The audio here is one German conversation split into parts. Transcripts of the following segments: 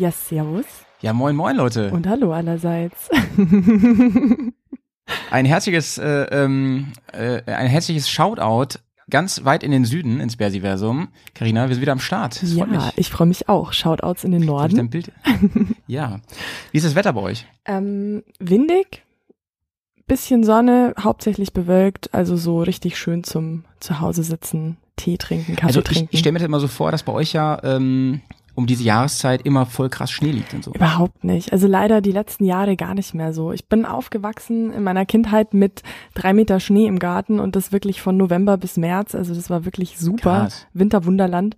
Ja, servus. Ja, moin, moin, Leute. Und hallo allerseits. Ein herzliches, äh, ähm, äh, ein herzliches Shoutout ganz weit in den Süden, ins Bersiversum. Karina, wir sind wieder am Start. Das ja, freut mich. ich freue mich auch. Shoutouts in den ich dein Norden. Bild? ja. Wie ist das Wetter bei euch? Ähm, windig, bisschen Sonne, hauptsächlich bewölkt, also so richtig schön zum Zuhause sitzen, Tee trinken, Kaffee Also ich, trinken. ich stelle mir das immer so vor, dass bei euch ja ähm, um diese Jahreszeit immer voll krass Schnee liegt und so. Überhaupt nicht. Also leider die letzten Jahre gar nicht mehr so. Ich bin aufgewachsen in meiner Kindheit mit drei Meter Schnee im Garten und das wirklich von November bis März. Also das war wirklich super. Krass. Winterwunderland.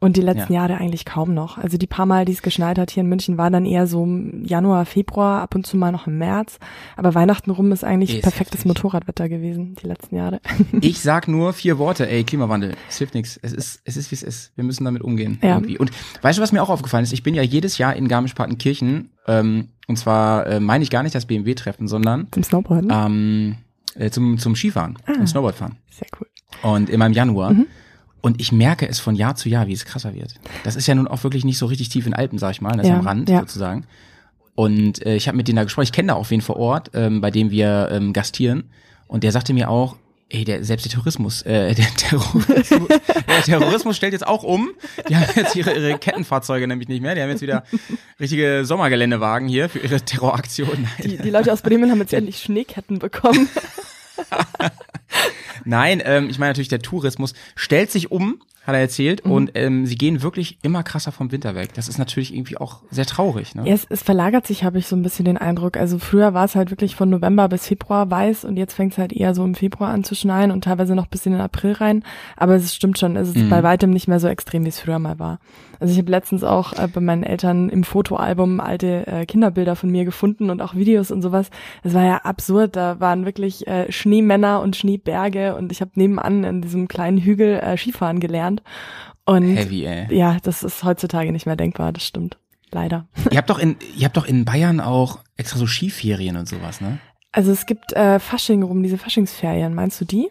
Und die letzten Ja. Jahre eigentlich kaum noch. Also die paar Mal, die es geschneit hat hier in München, war dann eher so im Januar, Februar, ab und zu mal noch im März. Aber Weihnachten rum ist eigentlich Ist perfektes heftig. Motorradwetter gewesen, die letzten Jahre. Ich sag nur vier Worte, ey, Klimawandel. Es hilft nichts. Es ist, es ist, wie es ist. Wir müssen damit umgehen. Ja. Irgendwie. Und weißt du, was mir auch aufgefallen ist? Ich bin ja jedes Jahr in Garmisch-Partenkirchen, ähm, und zwar äh, meine ich gar nicht das BMW-Treffen, sondern Zum Snowboarden. ähm, äh, zum, zum Skifahren Ah. und Snowboardfahren. Sehr cool. Und immer im Januar. Mhm. Und ich merke es von Jahr zu Jahr, wie es krasser wird. Das ist ja nun auch wirklich nicht so richtig tief in Alpen, sag ich mal. Das ist Ja, am Rand ja. sozusagen. Und äh, ich habe mit denen da gesprochen. Ich kenne da auch wen vor Ort, ähm, bei dem wir ähm, gastieren. Und der sagte mir auch, ey, der, selbst der Tourismus, äh, der Terrorismus, der Terrorismus stellt jetzt auch um. Die haben jetzt ihre, ihre Kettenfahrzeuge nämlich nicht mehr. Die haben jetzt wieder richtige Sommergeländewagen hier für ihre Terroraktionen. Die, die Leute aus Bremen haben jetzt endlich Schneeketten bekommen. Nein, ähm, ich meine natürlich, der Tourismus stellt sich um, hat er erzählt, Mhm. und ähm, sie gehen wirklich immer krasser vom Winter weg. Das ist natürlich irgendwie auch sehr traurig. Ne? Ja, es, es verlagert sich, habe ich so ein bisschen den Eindruck. Also früher war es halt wirklich von November bis Februar weiß und jetzt fängt es halt eher so im Februar an zu schneien und teilweise noch bis in den April rein. Aber es stimmt schon, es ist Mhm. bei weitem nicht mehr so extrem, wie es früher mal war. Also ich habe letztens auch äh, bei meinen Eltern im Fotoalbum alte äh, Kinderbilder von mir gefunden und auch Videos und sowas. Es war ja absurd. Da waren wirklich äh, Schneemänner und Schneeberge und ich habe nebenan in diesem kleinen Hügel äh, Skifahren gelernt. Und Heavy, ey. ja, das ist heutzutage nicht mehr denkbar, das stimmt. Leider. Ihr habt doch in, ihr habt doch in Bayern auch extra so Skiferien und sowas, ne? Also es gibt äh, Fasching rum, diese Faschingsferien. Meinst du die?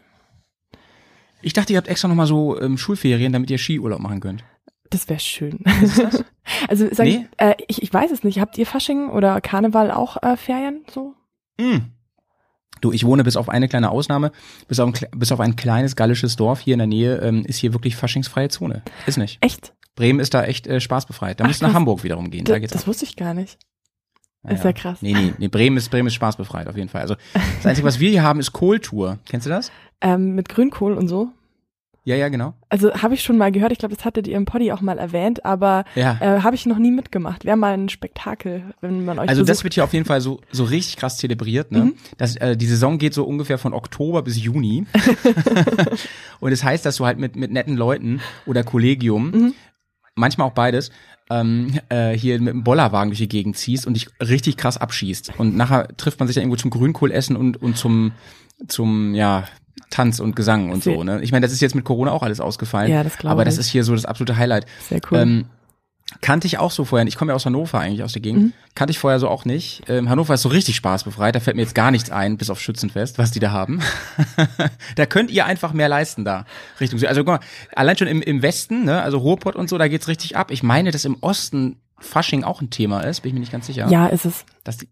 Ich dachte, ihr habt extra nochmal so ähm, Schulferien, damit ihr Skiurlaub machen könnt. Das wäre schön. also sag, Nee? äh, ich, ich weiß es nicht. Habt ihr Fasching oder Karneval auch äh, Ferien so? Mm. Du, ich wohne bis auf eine kleine Ausnahme, bis auf ein, bis auf ein kleines gallisches Dorf hier in der Nähe, ähm, ist hier wirklich faschingsfreie Zone. Ist nicht. Echt? Bremen ist da echt äh, spaßbefreit. Da Ach, müsst ihr nach. Hamburg wiederum gehen. Da, geht's das ab. wusste ich gar nicht. Ja, ist ja krass. Nee, nee, nee, Bremen ist, Bremen ist spaßbefreit auf jeden Fall. Also das Einzige, was wir hier haben, ist Kohltour. Kennst du das? Ähm, mit Grünkohl und so. Ja, ja, genau. Also habe ich schon mal gehört. Ich glaube, das hattet ihr im Poddy auch mal erwähnt, aber Ja. äh, habe ich noch nie mitgemacht. Wäre mal ein Spektakel, wenn man euch Also das besucht. wird hier auf jeden Fall so, so richtig krass zelebriert. Ne? Mhm. Das, äh, die Saison geht so ungefähr von Oktober bis Juni. und es das heißt, dass du halt mit, mit netten Leuten oder Kollegium, Mhm. manchmal auch beides, ähm, äh, hier mit dem Bollerwagen durch die Gegend ziehst und dich richtig krass abschießt. Und nachher trifft man sich dann irgendwo zum Grünkohlessen und, und zum, zum, ja, Tanz und Gesang und Sehr- so. Ne? Ich meine, das ist jetzt mit Corona auch alles ausgefallen. Ja, das glaube Aber das ich. ist hier so das absolute Highlight. Sehr cool. Ähm, kannte ich auch so vorher nicht. Ich komme ja aus Hannover eigentlich, aus der Gegend. Mhm. Kannte ich vorher so auch nicht. Ähm, Hannover ist so richtig spaßbefreit. Da fällt mir jetzt gar nichts ein, bis auf Schützenfest, was die da haben. da könnt ihr einfach mehr leisten da. Richtung Süden. Also guck mal, allein schon im, im Westen, ne, also Ruhrpott und so, da geht's richtig ab. Ich meine, dass im Osten Fasching auch ein Thema ist, bin ich mir nicht ganz sicher. ja, ist es. Dass die,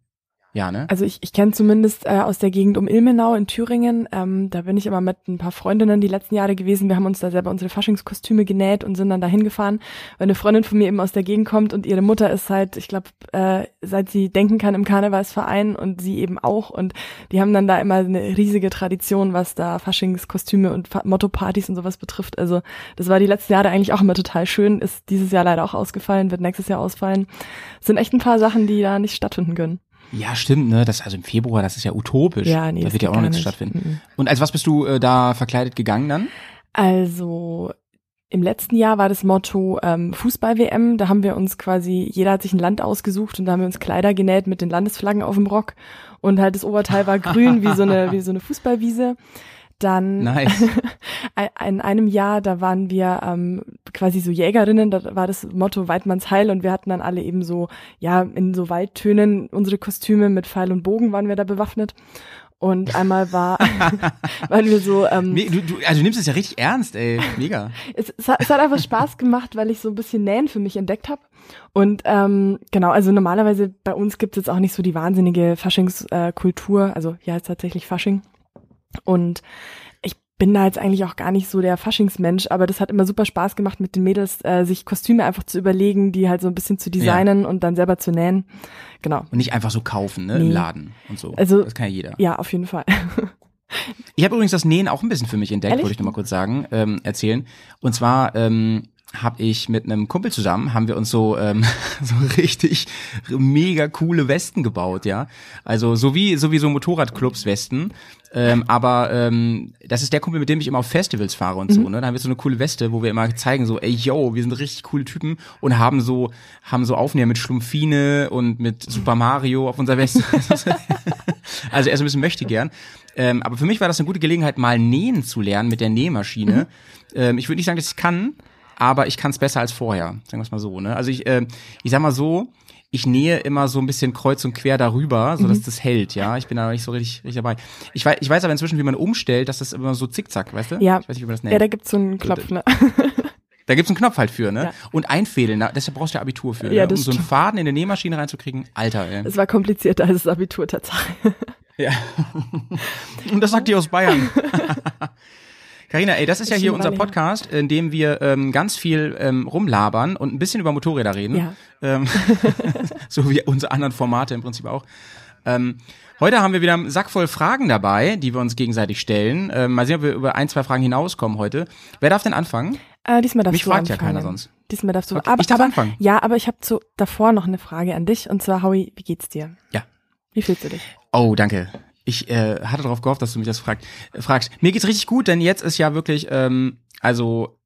ja, ne? Also ich, ich kenne zumindest äh, aus der Gegend um Ilmenau in Thüringen, ähm, da bin ich immer mit ein paar Freundinnen die letzten Jahre gewesen. Wir haben uns da selber unsere Faschingskostüme genäht und sind dann dahin gefahren, weil eine Freundin von mir eben aus der Gegend kommt und ihre Mutter ist halt, ich glaube, äh, seit sie denken kann im Karnevalsverein und sie eben auch und die haben dann da immer eine riesige Tradition, was da Faschingskostüme und Fa Motto-Partys und sowas betrifft. Also das war die letzten Jahre eigentlich auch immer total schön, ist dieses Jahr leider auch ausgefallen, wird nächstes Jahr ausfallen. Es sind echt ein paar Sachen, die da nicht stattfinden können. Ja, stimmt, ne? Das also im Februar, das ist ja utopisch. Ja, nee, da das wird ja auch noch nichts nicht. stattfinden. Mhm. Und als was bist du äh, da verkleidet gegangen dann? Also im letzten Jahr war das Motto ähm, Fußball-WM. Da haben wir uns quasi, jeder hat sich ein Land ausgesucht und da haben wir uns Kleider genäht mit den Landesflaggen auf dem Rock. Und halt das Oberteil war grün wie so eine, wie so eine Fußballwiese. Dann Nice. in einem Jahr, da waren wir ähm, quasi so Jägerinnen, da war das Motto Weidmanns Heil und wir hatten dann alle eben so, ja, in so Waldtönen unsere Kostüme mit Pfeil und Bogen waren wir da bewaffnet. Und einmal war, weil wir so. Ähm, du, du, also du nimmst es ja richtig ernst, ey. Mega. es, es, hat, es hat einfach Spaß gemacht, weil ich so ein bisschen Nähen für mich entdeckt habe. Und ähm, genau, also normalerweise bei uns gibt es jetzt auch nicht so die wahnsinnige Faschingskultur. Äh, also hier heißt tatsächlich Fasching. Und ich bin da jetzt eigentlich auch gar nicht so der Faschingsmensch, aber das hat immer super Spaß gemacht, mit den Mädels äh, sich Kostüme einfach zu überlegen, die halt so ein bisschen zu designen und dann selber zu nähen. Genau. Und nicht einfach so kaufen, ne, im Nee. Laden und so. Also- das kann ja jeder. Ja, auf jeden Fall. Ich habe übrigens das Nähen auch ein bisschen für mich entdeckt, Ehrlich? wollte ich noch mal kurz sagen, ähm, erzählen. Und zwar ähm, habe ich mit einem Kumpel zusammen, haben wir uns so ähm, so richtig mega coole Westen gebaut, ja. Also so wie so wie so Motorradclubs Westen, ähm, aber ähm, das ist der Kumpel, mit dem ich immer auf Festivals fahre und so, ne? Da haben wir so eine coole Weste, wo wir immer zeigen so, ey yo, wir sind richtig coole Typen und haben so haben so Aufnäher mit Schlumpfine und mit Super Mario auf unserer Weste. Also er ist ein bisschen möchte gern. Ähm, aber für mich war das eine gute Gelegenheit, mal nähen zu lernen mit der Nähmaschine. Ähm, ich würde nicht sagen, dass ich kann, aber ich kann es besser als vorher. Sagen wir es mal so. Ne? Also ich, ähm, ich sag mal so, ich nähe immer so ein bisschen kreuz und quer darüber, so dass das hält, ja. Ich bin da nicht so richtig, richtig dabei. Ich weiß, ich weiß aber inzwischen, wie man umstellt, dass das immer so zickzack, weißt du? Ja. Ich weiß nicht, wie man das nennt. ja, da gibt's so einen Knopf, ne? Da gibt's einen Knopf halt für, ne? Ja. Und einfädeln, deshalb brauchst du ja Abitur für, Ja, ne? um so einen. Faden in eine Nähmaschine reinzukriegen. Alter, ey. Es war komplizierter als das Abitur tatsächlich. Ja. Und das sagt die aus Bayern. Carina, ey, das ist ja Ist hier schon unser Podcast, in dem wir ähm, ganz viel ähm, rumlabern und ein bisschen über Motorräder reden. Ja. Ähm, so wie unsere anderen Formate im Prinzip auch. Ähm, heute haben wir wieder einen Sack voll Fragen dabei, die wir uns gegenseitig stellen. Ähm, mal sehen, ob wir über ein, zwei Fragen hinauskommen heute. Wer darf denn anfangen? Äh, diesmal darfst Mich du fragt ja anfangen. keiner sonst. Diesmal darfst du. Okay, aber, ich darf aber, anfangen. Ja, aber ich habe zu davor noch eine Frage an dich und zwar Howie, wie geht's dir? Ja. Wie fühlst du dich? Oh, danke. Ich äh, hatte darauf gehofft, dass du mich das fragt, äh, fragst. Mir geht's richtig gut, denn jetzt ist ja wirklich, ähm, also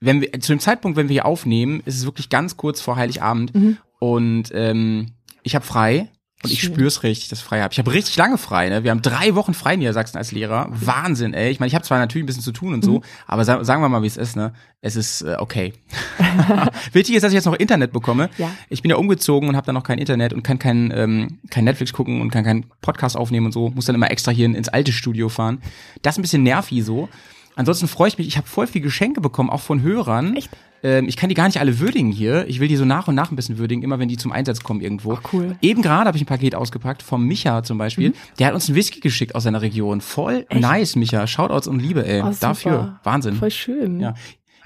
wenn wir zu dem Zeitpunkt, wenn wir hier aufnehmen, ist es wirklich ganz kurz vor Heiligabend Mhm. und ähm, ich habe frei und ich Schön. spür's richtig, dass ich frei habe. Ich habe richtig lange frei. Ne? Wir haben drei Wochen frei in Niedersachsen als Lehrer. Wahnsinn, ey. Ich meine, ich habe zwar natürlich ein bisschen zu tun und Mhm. so, aber sa sagen wir mal, wie es ist. Ne? Es ist äh, okay. Wichtig ist, dass ich jetzt noch Internet bekomme. Ja. Ich bin ja umgezogen und habe dann noch kein Internet und kann kein, ähm, kein Netflix gucken und kann keinen Podcast aufnehmen und so. Muss dann immer extra hier in- ins alte Studio fahren. Das ist ein bisschen nervig so. Ansonsten freue ich mich, ich habe voll viel Geschenke bekommen, auch von Hörern. Echt? Ähm, ich kann die gar nicht alle würdigen hier. Ich will die so nach und nach ein bisschen würdigen, immer wenn die zum Einsatz kommen irgendwo. Ach, cool. Eben gerade habe ich ein Paket ausgepackt vom Micha zum Beispiel. Der hat uns einen Whisky geschickt aus seiner Region. Voll nice, Micha. Shoutouts und Liebe, ey. Oh. Dafür. Wahnsinn. Voll schön. Ja.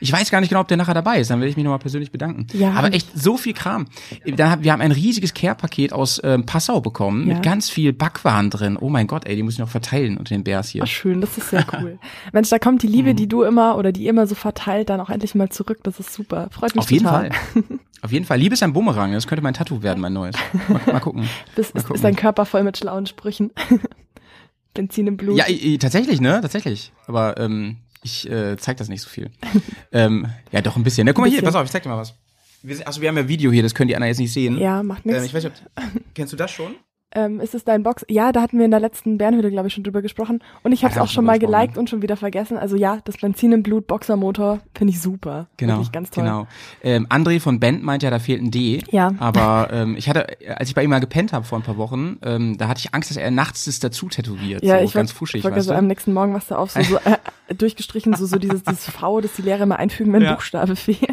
Ich weiß gar nicht genau, ob der nachher dabei ist. Dann will ich mich nochmal persönlich bedanken. Ja. Aber echt so viel Kram. Wir haben ein riesiges Care-Paket aus ähm, Passau bekommen Ja. mit ganz viel Backwaren drin. Oh mein Gott, ey, die muss ich noch verteilen unter den Bärs hier. Ach, schön, das ist sehr cool. Mensch, da kommt die Liebe, Mhm. die du immer oder die ihr immer so verteilt, dann auch endlich mal zurück. Das ist super. Freut mich Auf jeden total. Fall. Auf jeden Fall. Liebe ist ein Bumerang. Das könnte mein Tattoo werden, mein neues. Mal, mal gucken. Bis, Mal ist, gucken. ist dein Körper voll mit schlauen Sprüchen. Benzin im Blut. Ja, tatsächlich, ne? Tatsächlich. Aber ähm, ich äh, zeig das nicht so viel. ähm, ja, doch ein bisschen. Ne, guck mal hier, pass auf, ich zeig dir mal was. Wir, sind- achso, wir haben ja Video hier, das können die anderen jetzt nicht sehen. Ja, macht nichts. Ähm, ich weiß nicht, ob, kennst du das schon? Ähm, ist es dein Box? Ja, da hatten wir in der letzten Bärenhöhle, glaube ich, schon drüber gesprochen. Und ich habe es Ah, auch schon mal geliked und schon wieder vergessen. Also ja, das Benzin im Blut Boxermotor finde ich super. Genau, Wirklich ganz toll. genau. Ähm, André von Band meint ja, da fehlt ein D. Ja. Aber ähm, ich hatte, als ich bei ihm mal gepennt habe vor ein paar Wochen, ähm, da hatte ich Angst, dass er nachts das dazu tätowiert. Ja, so, ich ganz fuschig, wollt weißt so du? am nächsten Morgen was da auf, so, so äh, durchgestrichen, so, so dieses, dieses V, das die Lehrer immer einfügen, wenn Ja. Buchstabe fehlt.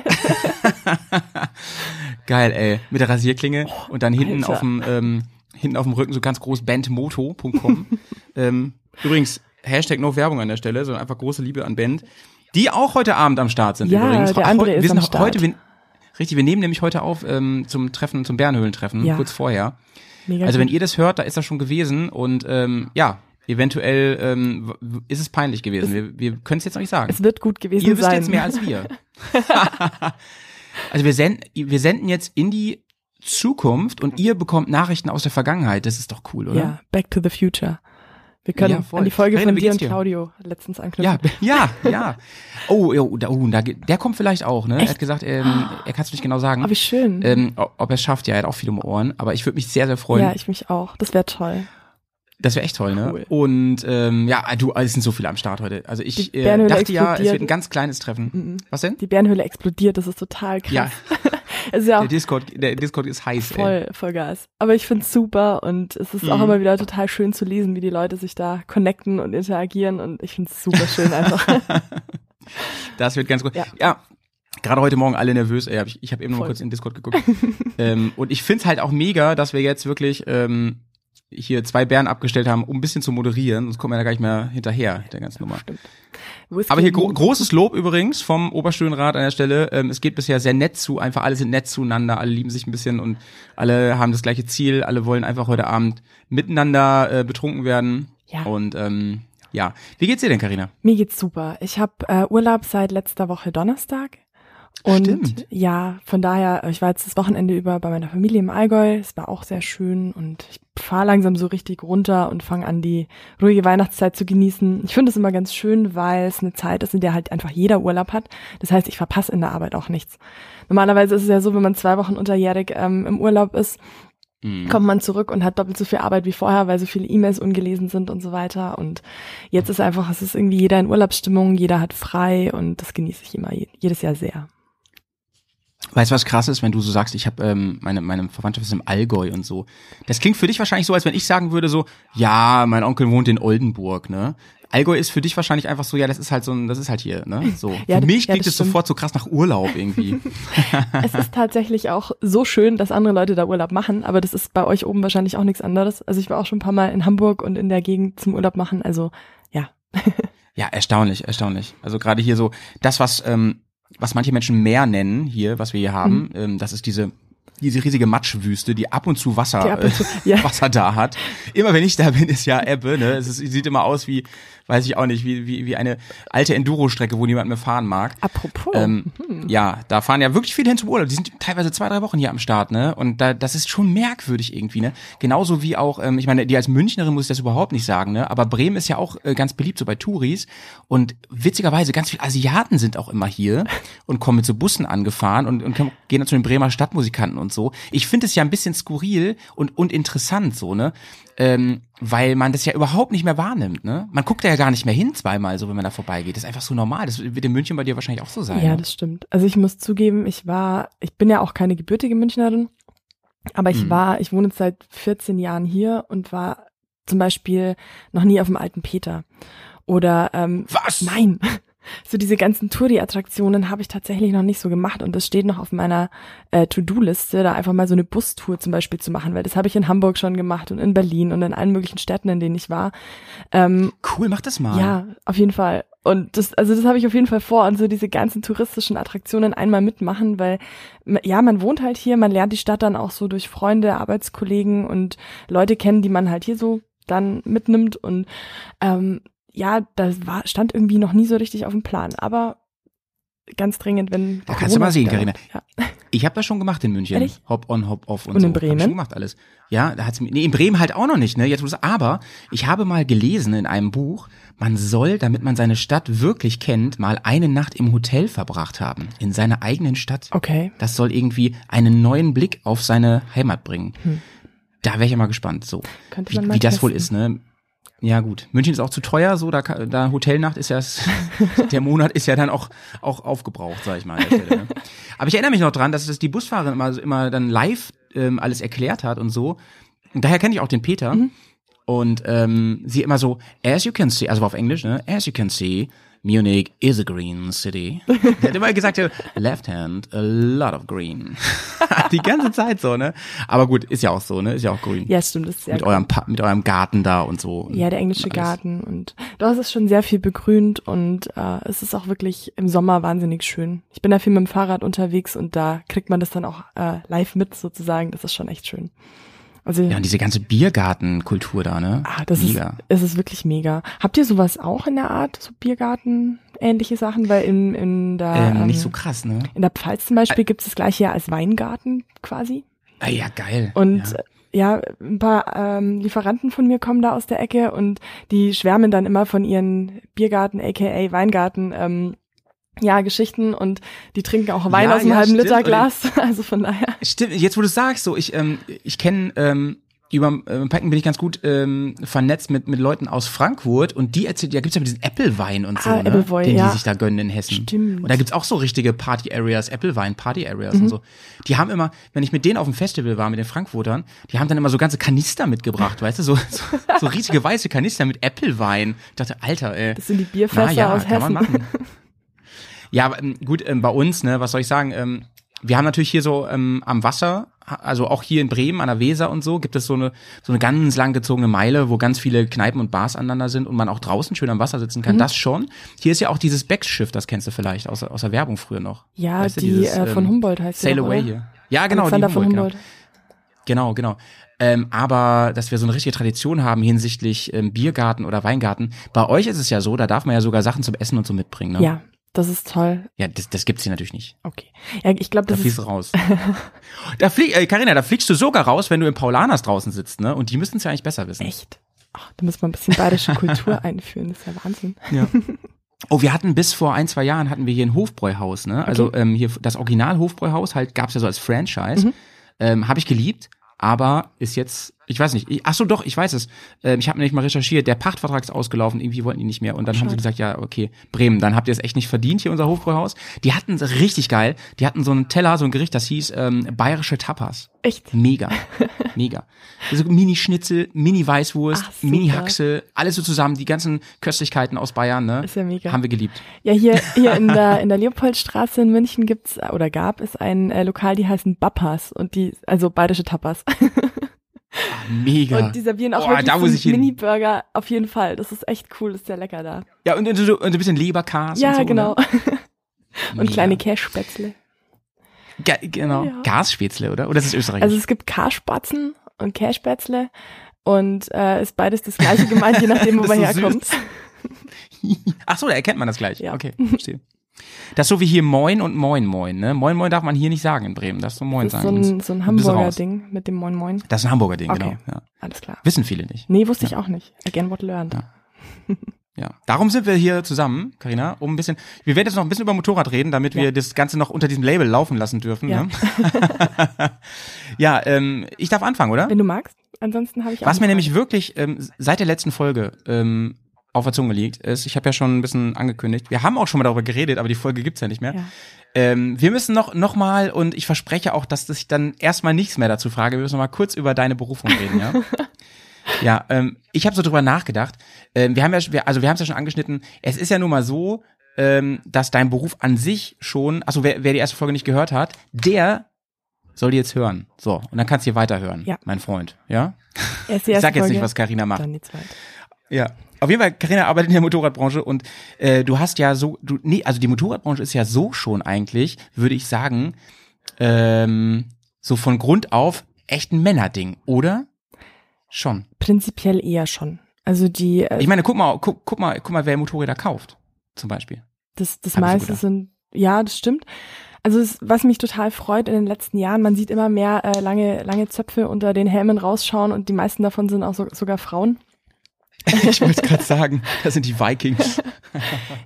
Geil, ey. Mit der Rasierklinge und dann hinten Alter. auf dem ähm, hinten auf dem Rücken so ganz groß bandmoto.com. ähm, übrigens, Hashtag no Werbung an der Stelle, sondern einfach große Liebe an Band. Die auch heute Abend am Start sind Ja, übrigens. der Ach, André heu- ist wir sind am Start. heute, wir, richtig, wir nehmen nämlich heute auf ähm, zum Treffen, zum Bärenhöhlentreffen, Ja. kurz vorher. Mega Also wenn ihr das hört, da ist das schon gewesen und ähm, ja, eventuell ähm, ist es peinlich gewesen. wir wir können es jetzt noch nicht sagen. es wird gut gewesen Ihr wisst sein. jetzt mehr als wir. also wir senden, wir senden jetzt in die Zukunft und ihr bekommt Nachrichten aus der Vergangenheit. Das ist doch cool, oder? Ja, Back to the Future. Wir können Ja, an die Folge Karina, von dir und? Claudio letztens anknüpfen. Ja, ja, ja. Oh, oh, da, oh da, der kommt vielleicht auch, ne? Er Echt? hat gesagt, ähm, er kann es nicht genau sagen. Oh, wie schön. ähm, ob er es schafft, ja, er hat auch viel um Ohren, aber ich würde mich sehr, sehr freuen. ja, ich mich auch. Das wäre toll. Das wäre echt toll, ne? Cool. Und ähm, ja, du, es sind so viele am Start heute. Also ich äh, dachte ja, es explodiert. wird ein ganz kleines Treffen. Was denn? Die Bärenhöhle explodiert, das ist total krass. Ja. Also ja Der Discord, der Discord ist heiß, ey. voll, voll Gas. Aber ich find's super und es ist auch Mhm. immer wieder total schön zu lesen, wie die Leute sich da connecten und interagieren und ich find's super schön einfach. Das wird ganz gut. Ja. Ja. Gerade heute Morgen alle nervös, ey. Ich, ich habe eben noch mal Voll. kurz in den Discord geguckt. ähm, und ich find's halt auch mega, dass wir jetzt wirklich ähm, hier zwei Bären abgestellt haben, um ein bisschen zu moderieren. Sonst kommen wir da gar nicht mehr hinterher, der ganzen Nummer. Aber hier gro großes Lob übrigens vom Oberstudienrat an der Stelle. Ähm, es geht bisher sehr nett zu, einfach alle sind nett zueinander, alle lieben sich ein bisschen und alle haben das gleiche Ziel, alle wollen einfach heute Abend miteinander äh, betrunken werden. Ja. Und ähm, ja, wie geht's dir denn, Karina? Mir geht's super. Ich habe äh, Urlaub seit letzter Woche Donnerstag. Und Stimmt. ja, von daher, ich war jetzt das Wochenende über bei meiner Familie im Allgäu. Es war auch sehr schön und ich fahre langsam so richtig runter und fange an, die ruhige Weihnachtszeit zu genießen. Ich finde es immer ganz schön, weil es eine Zeit ist, in der halt einfach jeder Urlaub hat. Das heißt, ich verpasse in der Arbeit auch nichts. Normalerweise ist es ja so, wenn man zwei Wochen unterjährig ähm, im Urlaub ist, Mhm. kommt man zurück und hat doppelt so viel Arbeit wie vorher, weil so viele E-Mails ungelesen sind und so weiter. Und jetzt ist einfach, es ist irgendwie jeder in Urlaubsstimmung, jeder hat frei und das genieße ich immer je- jedes Jahr sehr. Weißt du, was krass ist, wenn du so sagst, ich habe ähm, meine, meine Verwandtschaft ist im Allgäu und so. Das klingt für dich wahrscheinlich so, als wenn ich sagen würde so, ja, mein Onkel wohnt in Oldenburg, ne? Allgäu ist für dich wahrscheinlich einfach so, ja, das ist halt so ein, das ist halt hier, ne? So. Ja, für mich klingt es stimmt. sofort so krass nach Urlaub irgendwie. es ist tatsächlich auch so schön, dass andere Leute da Urlaub machen, aber das ist bei euch oben wahrscheinlich auch nichts anderes. Also ich war auch schon ein paar Mal in Hamburg und in der Gegend zum Urlaub machen, also ja. Ja, erstaunlich, erstaunlich. Also gerade hier so, das, was, ähm, was manche Menschen Meer nennen, hier, was wir hier haben, Mhm. das ist diese, diese riesige Matschwüste, die ab und zu Wasser, und zu- äh, ja. Wasser da hat. Immer wenn ich da bin, ist ja Ebbe, ne? Es ist, sieht immer aus wie, weiß ich auch nicht, wie, wie, wie eine alte Enduro-Strecke, wo niemand mehr fahren mag. Apropos. Ähm, mhm. Ja, da fahren ja wirklich viele hin zum Urlaub. Die sind teilweise zwei, drei Wochen hier am Start, ne? Und da, das ist schon merkwürdig irgendwie, ne? Genauso wie auch, ähm, ich meine, die als Münchnerin muss ich das überhaupt nicht sagen, ne? Aber Bremen ist ja auch äh, ganz beliebt so bei Touris. Und witzigerweise, ganz viele Asiaten sind auch immer hier und kommen mit so Bussen angefahren und, und gehen dann zu den Bremer Stadtmusikanten und so. Ich finde es ja ein bisschen skurril und, und interessant, so, ne? Ähm, weil man das ja überhaupt nicht mehr wahrnimmt, ne? Man guckt da ja gar nicht mehr hin zweimal, so wenn man da vorbeigeht. Das ist einfach so normal. Das wird in München bei dir wahrscheinlich auch so sein. Ja, ne? das stimmt. Also ich muss zugeben, ich war, ich bin ja auch keine gebürtige Münchnerin, aber ich Mhm. war, ich wohne jetzt seit 14 Jahren hier und war zum Beispiel noch nie auf dem alten Peter. Oder ähm, Was? Nein. So diese ganzen Touri-Attraktionen habe ich tatsächlich noch nicht so gemacht und das steht noch auf meiner äh, To-Do-Liste, da einfach mal so eine Bustour zum Beispiel zu machen, weil das habe ich in Hamburg schon gemacht und in Berlin und in allen möglichen Städten, in denen ich war. Ähm, Cool, mach das mal. ja, auf jeden Fall. Und das, also das habe ich auf jeden Fall vor und so diese ganzen touristischen Attraktionen einmal mitmachen, weil ja, man wohnt halt hier, man lernt die Stadt dann auch so durch Freunde, Arbeitskollegen und Leute kennen, die man halt hier so dann mitnimmt und ähm, ja, das war, stand irgendwie noch nie so richtig auf dem Plan, aber ganz dringend, wenn Da kannst du mal sehen, Carina. Ja. Ich habe das schon gemacht in München. Ehrlich? Hop on, hop off und, Und so. in Hab ich Bremen? schon gemacht alles. Ja, da hat's nee, in Bremen halt auch noch nicht, ne? Jetzt du's- aber ich habe mal gelesen in einem Buch, man soll, damit man seine Stadt wirklich kennt, mal eine Nacht im Hotel verbracht haben, in seiner eigenen Stadt. Okay. Das soll irgendwie einen neuen Blick auf seine Heimat bringen. Hm. Da wäre ich ja mal gespannt, so. Könnte Wie, man mal wie das wohl ist, ne? Ja, gut. München ist auch zu teuer, so, da, da Hotelnacht ist ja, der Monat ist ja dann auch, auch aufgebraucht, sag ich mal. Stelle, ne? Aber ich erinnere mich noch dran, dass das die Busfahrerin immer, immer dann live ähm, alles erklärt hat und so. Und daher kenne ich auch den Peter. Mhm. Und ähm, sie immer so, as you can see, also war auf Englisch, ne? As you can see, Munich is a green city. Der hat immer gesagt, ja, left hand, a lot of green. die ganze Zeit so, ne? Aber gut, ist ja auch so, ne? Ist ja auch grün. Ja, stimmt, ist sehr mit eurem Pa- mit eurem Garten da und so. Ja, der englische. Garten und es ist schon sehr viel begrünt und äh, es ist auch wirklich im Sommer wahnsinnig schön. Ich bin da viel mit dem Fahrrad unterwegs und da kriegt man das dann auch äh, live mit sozusagen. Das ist schon echt schön. Also Ja, und diese ganze Biergartenkultur da, ne? ah, das Mega. ist es ist wirklich mega. Habt ihr sowas auch in der Art, so Biergarten ähnliche Sachen? Weil in in der ähm, ähm, nicht so krass, ne? in der Pfalz zum Beispiel gibt es das gleiche ja als Weingarten quasi. Ah, ja, geil. Und ja. ja, ein paar ähm, Lieferanten von mir kommen da aus der Ecke und die schwärmen dann immer von ihren Biergarten, aka Weingarten, ähm, ja, Geschichten und die trinken auch Wein Ja, aus einem ja, halben stimmt. Liter Glas. Also von daher. Stimmt, jetzt wo du sagst, so ich ähm, ich kenne ähm, über äh, Packen bin ich ganz gut ähm, vernetzt mit mit Leuten aus Frankfurt und die erzählt, ja gibt's ja diesen Apple-Wein und so, Ah, ne? Apple-Wein, den ja. die sich da gönnen in Hessen. Stimmt. Und da gibt's auch so richtige Party-Areas, Apple-Wein, Party-Areas Mhm. und so. Die haben immer, wenn ich mit denen auf dem Festival war, mit den Frankfurtern, die haben dann immer so ganze Kanister mitgebracht, weißt du, so, so, so riesige weiße Kanister mit Apple-Wein. Ich dachte, Alter, ey. Das sind die Bierfässer aus kann Hessen. man machen. Ja, ähm, gut, ähm, bei uns, ne, was soll ich sagen, ähm, wir haben natürlich hier so ähm, am Wasser, also auch hier in Bremen an der Weser und so, gibt es so eine so eine ganz langgezogene Meile, wo ganz viele Kneipen und Bars aneinander sind und man auch draußen schön am Wasser sitzen kann. Mhm. Das schon. Hier ist ja auch dieses Becks-Schiff, das kennst du vielleicht aus, aus der Werbung früher noch. Ja, Weißt du, die dieses, äh, von ähm, Humboldt heißt Sail Away hier. Ja, genau, Alexander die von Humboldt, Humboldt. Genau, genau. genau. Ähm, aber dass wir so eine richtige Tradition haben hinsichtlich ähm, Biergarten oder Weingarten. Bei euch ist es ja so, da darf man ja sogar Sachen zum Essen und so mitbringen. Ne? Ja, das ist toll. Ja, das, das gibt's hier natürlich nicht. Okay. Ja, ich glaube, Da das fliegst ist du raus. da flieg, äh, Carina, da fliegst du sogar raus, wenn du im Paulaners draußen sitzt, ne? Und die müssten es ja eigentlich besser wissen. echt. Ach, da muss man ein bisschen bayerische Kultur einführen. Das ist ja Wahnsinn. Ja. Oh, wir hatten bis vor ein, zwei Jahren hatten wir hier ein Hofbräuhaus, ne? Also ähm, hier das Original Hofbräuhaus halt gab's ja so als Franchise. Ähm, Habe ich geliebt, aber ist jetzt, ich weiß nicht, ich, ach so doch, ich weiß es. Ähm, ich habe nämlich mal recherchiert, der Pachtvertrag ist ausgelaufen, irgendwie wollten die nicht mehr. Und dann haben sie gesagt, ja, okay, Bremen, dann habt ihr es echt nicht verdient, hier unser Hofbräuhaus. Die hatten es richtig geil. Die hatten so einen Teller, so ein Gericht, das hieß ähm, bayerische Tapas. Echt? Mega. Mega. Also Mini-Schnitzel, Mini-Weißwurst, Ach. Mini-Haxe, alles so zusammen, die ganzen Köstlichkeiten aus Bayern, ne? Ist ja mega. Haben wir geliebt. Ja, hier, hier in der, in der Leopoldstraße in München gibt's oder gab es ein äh, Lokal, die heißen Bappas und die, also bayerische Tapas. Mega. Und die servieren auch Boah, wirklich da so. Mini-Burger auf jeden Fall. Das ist echt cool, ist sehr lecker da. Ja, und, und, so- und ein bisschen Leberkas ja, und so. genau. Ne? Und Mega. kleine Kässpätzle. Ga genau. Ja. Gasspätzle, oder? Oder ist es österreichisch? Also es gibt Karspatzen und Kässpätzle und äh, ist beides das gleiche gemeint, je nachdem, wo man so herkommt. Ach so, da erkennt man das gleich. Ja. Okay, verstehe. Das ist so wie hier Moin und Moin Moin, ne? Moin Moin darf man hier nicht sagen in Bremen. Das ist so Moin Das ist so sagen. ein, so ein du raus. Hamburger-Ding mit dem Moin Moin. Das ist ein Hamburger Ding, Okay. genau. Ja. Alles klar. Wissen viele nicht. Nee, wusste ich auch nicht. Again what learned. Ja. Ja, darum sind wir hier zusammen, Karina, um ein bisschen. Wir werden jetzt noch ein bisschen über Motorrad reden, damit Ja. wir das Ganze noch unter diesem Label laufen lassen dürfen. Ja. Ne? ja, ähm, ich darf anfangen, oder? Wenn du magst. Ansonsten habe ich auch Was mir nämlich wirklich ähm, seit der letzten Folge ähm, auf der Zunge liegt, ist, ich habe ja schon ein bisschen angekündigt, wir haben auch schon mal darüber geredet, aber die Folge gibt's ja nicht mehr. Ja. Ähm, wir müssen noch, noch mal, und ich verspreche auch, dass ich dann erstmal nichts mehr dazu frage, wir müssen noch mal kurz über deine Berufung reden, ja? ja, ähm, ich habe so drüber nachgedacht. Ähm, wir haben ja, wir, also wir haben es ja schon angeschnitten, es ist ja nun mal so, ähm, dass dein Beruf an sich schon, also wer, wer die erste Folge nicht gehört hat, der soll die jetzt hören. So, und dann kannst du hier weiterhören, Ja. mein Freund, ja? Ich sag jetzt nicht, Folge, was Karina macht. Dann die zweite. Ja. Auf jeden Fall, Karina arbeitet in der Motorradbranche und äh, du hast ja so, du, nee, also die Motorradbranche ist ja so schon eigentlich, würde ich sagen, ähm, so von Grund auf echt ein Männerding, oder? Schon. Prinzipiell eher schon. Also die, äh, Ich meine, guck mal, guck, guck mal, guck mal, wer Motorräder kauft, zum Beispiel. das, das hab meiste sind, ja, das stimmt. Also es, was mich total freut in den letzten Jahren, man sieht immer mehr äh, lange, lange Zöpfe unter den Helmen rausschauen und die meisten davon sind auch so, sogar Frauen. ich wollte gerade sagen, das sind die Vikings.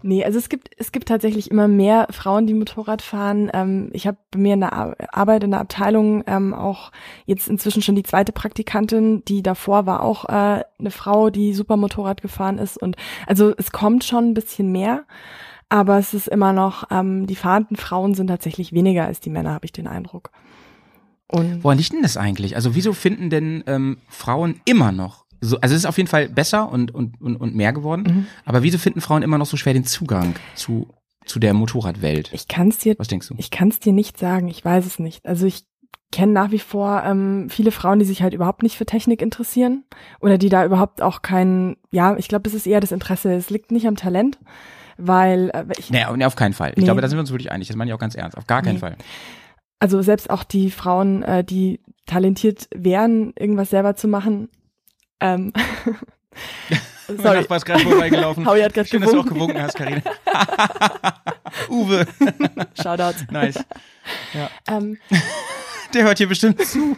Nee, also es gibt, es gibt tatsächlich immer mehr Frauen, die Motorrad fahren. Ähm, ich habe bei mir in der Ar Arbeit in der Abteilung ähm, auch jetzt inzwischen schon die zweite Praktikantin, die davor war auch äh, eine Frau, die super Motorrad gefahren ist. Und also es kommt schon ein bisschen mehr, aber es ist immer noch, ähm, die fahrenden Frauen sind tatsächlich weniger als die Männer, habe ich den Eindruck. Und Woran liegt denn das eigentlich? Also wieso finden denn ähm, Frauen immer noch so, also es ist auf jeden Fall besser und, und, und, und mehr geworden, Mhm. aber wieso finden Frauen immer noch so schwer den Zugang zu, zu der Motorradwelt? ich kann es dir Was denkst du? Ich kann es dir nicht sagen, ich weiß es nicht. Also ich kenne nach wie vor ähm, viele Frauen, die sich halt überhaupt nicht für Technik interessieren oder die da überhaupt auch kein, ja, ich glaube, es ist eher das Interesse. Es liegt nicht am Talent, weil äh, ich, Nee, nee, auf keinen Fall. Ich Nee. glaube, da sind wir uns wirklich einig. Das meine ich auch ganz ernst. Auf gar keinen Nee. Fall. also selbst auch die Frauen, äh, die talentiert wären, irgendwas selber zu machen. Ähm, Mein sorry, Nachbar ist gerade vorbeigelaufen. Howie hat gerade Schön, dass du auch gewunken. gewunken hast, Karina. Uwe. Shoutouts. Nice. Ähm, Der hört hier bestimmt zu.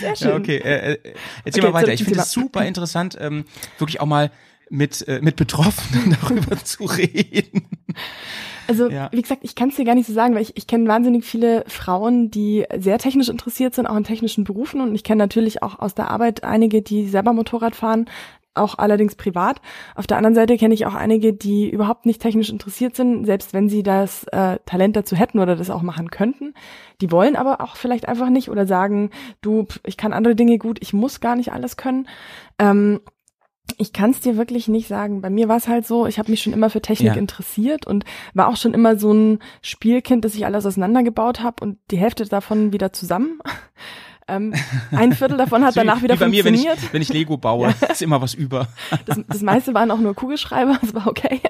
sehr schön. Ja, okay. Äh, äh, erzähl Okay, mal weiter. Ich finde es super interessant, ähm, wirklich auch mal mit, äh, mit Betroffenen darüber zu reden. Also, Ja. wie gesagt, ich kann es dir gar nicht so sagen, weil ich, ich kenne wahnsinnig viele Frauen, die sehr technisch interessiert sind, auch in technischen Berufen. Und ich kenne natürlich auch aus der Arbeit einige, die selber Motorrad fahren, auch allerdings privat. Auf der anderen Seite kenne ich auch einige, die überhaupt nicht technisch interessiert sind, selbst wenn sie das äh, Talent dazu hätten oder das auch machen könnten. Die wollen aber auch vielleicht einfach nicht oder sagen, du, ich kann andere Dinge gut, ich muss gar nicht alles können. Ähm, ich kann es dir wirklich nicht sagen. Bei mir war es halt so, ich habe mich schon immer für Technik Ja. interessiert und war auch schon immer so ein Spielkind, dass ich alles auseinandergebaut habe und die Hälfte davon wieder zusammen. ähm, ein Viertel davon hat So danach wieder wie bei mir, wenn funktioniert. ich, wenn ich Lego baue, ist immer was über. Das, das meiste waren auch nur Kugelschreiber, das war okay.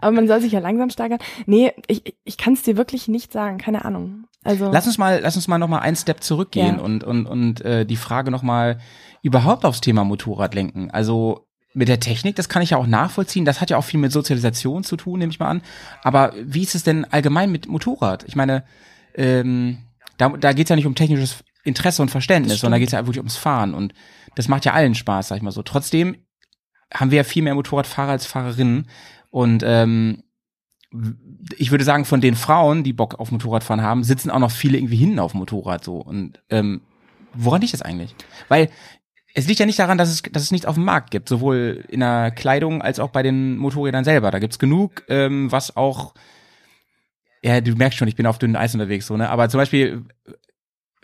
Aber man soll sich ja langsam steigern. Nee, ich, ich kann es dir wirklich nicht sagen, keine Ahnung. Also Lass uns mal, lass uns mal noch mal einen Step zurückgehen Ja. und und und äh, die Frage noch mal überhaupt aufs Thema Motorrad lenken. Also mit der Technik, das kann ich ja auch nachvollziehen. Das hat ja auch viel mit Sozialisation zu tun, nehme ich mal an. Aber wie ist es denn allgemein mit Motorrad? Ich meine, ähm, da, da geht's ja nicht um technisches Interesse und Verständnis, sondern da stimmt. geht's ja wirklich ums Fahren. Und das macht ja allen Spaß, sag ich mal so. Trotzdem haben wir ja viel mehr Motorradfahrer als Fahrerinnen. Und ähm, ich würde sagen, von den Frauen, die Bock auf Motorradfahren haben, sitzen auch noch viele irgendwie hinten auf dem Motorrad so. Und ähm, woran liegt das eigentlich? Weil es liegt ja nicht daran, dass es, dass es nichts auf dem Markt gibt, sowohl in der Kleidung als auch bei den Motorrädern selber. Da gibt's genug, ähm, was auch, ja, du merkst schon, ich bin auf dünnem Eis unterwegs, so, ne? Aber zum Beispiel, äh,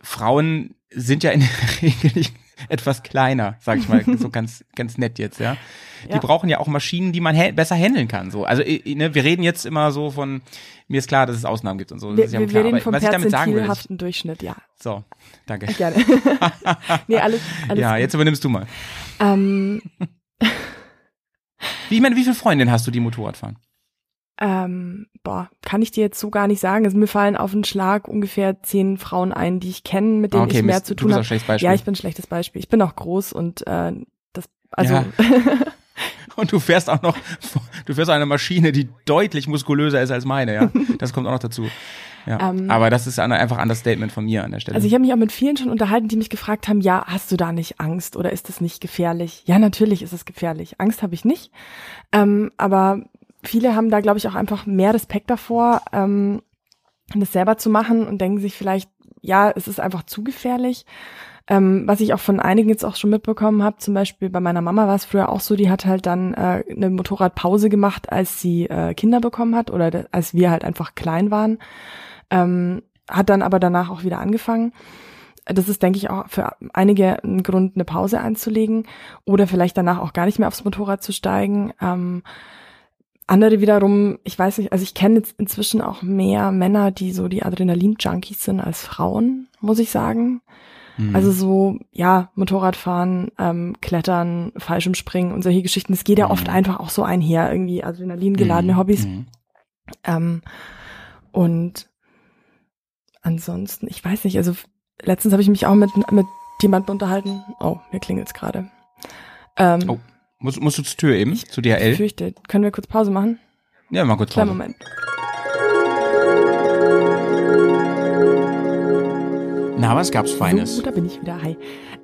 Frauen sind ja in der Regel nicht etwas kleiner, sag ich mal, so ganz, ganz nett jetzt, ja. Die Ja. brauchen ja auch Maschinen, die man hä- besser handeln kann, so. Also, ne, wir reden jetzt immer so von, mir ist klar, dass es Ausnahmen gibt und so. Das wir, ist ja wir, klar. reden Aber vom was ich damit sagen will, Durchschnitt, ja. so, danke. Gerne. nee, alles, alles Ja, gut. jetzt übernimmst du mal. Ähm, Wie, ich meine, wie viele Freundinnen hast du, die Motorrad fahren? ähm, boah, kann ich dir jetzt so gar nicht sagen. Also mir fallen auf den Schlag ungefähr zehn Frauen ein, die ich kenne, mit denen Ah, okay, ich mehr Mist, zu tun bist habe. Ja, ich bin ein schlechtes Beispiel. Ich bin auch groß und äh, das, also Ja. Und du fährst auch noch, du fährst eine Maschine, die deutlich muskulöser ist als meine, ja. Das kommt auch noch dazu. Ja. Ähm, Aber das ist ein, einfach ein Understatement von mir an der Stelle. Also ich habe mich auch mit vielen schon unterhalten, die mich gefragt haben, ja, hast du da nicht Angst oder ist das nicht gefährlich? Ja, natürlich ist es gefährlich. Angst habe ich nicht. Ähm, aber viele haben da, glaube ich, auch einfach mehr Respekt davor, ähm, das selber zu machen und denken sich vielleicht, ja, es ist einfach zu gefährlich. Ähm, was ich auch von einigen jetzt auch schon mitbekommen habe, zum Beispiel bei meiner Mama war es früher auch so, die hat halt dann äh, eine Motorradpause gemacht, als sie äh, Kinder bekommen hat oder als wir halt einfach klein waren. Ähm, hat dann aber danach auch wieder angefangen. Das ist, denke ich, auch für einige ein Grund, eine Pause einzulegen oder vielleicht danach auch gar nicht mehr aufs Motorrad zu steigen. Ähm, andere wiederum, ich weiß nicht, also ich kenne jetzt inzwischen auch mehr Männer, die so die Adrenalin-Junkies sind als Frauen, muss ich sagen. Mhm. Also so, ja, Motorradfahren, ähm, Klettern, Fallschirmspringen und solche Geschichten. Das geht ja Mhm. oft einfach auch so einher, irgendwie adrenalingeladene Mhm. Hobbys. Mhm. Ähm, und ansonsten, ich weiß nicht, also letztens habe ich mich auch mit, mit jemandem unterhalten. Oh, mir klingelt's gerade. Ähm, Oh, Musst, musst du zur Tür eben, zu Ich DHL? fürchte, können wir kurz Pause machen? Ja, mal kurz Kleinen Pause. Moment. Na, was gab's Feines? So, da bin ich wieder. Hi.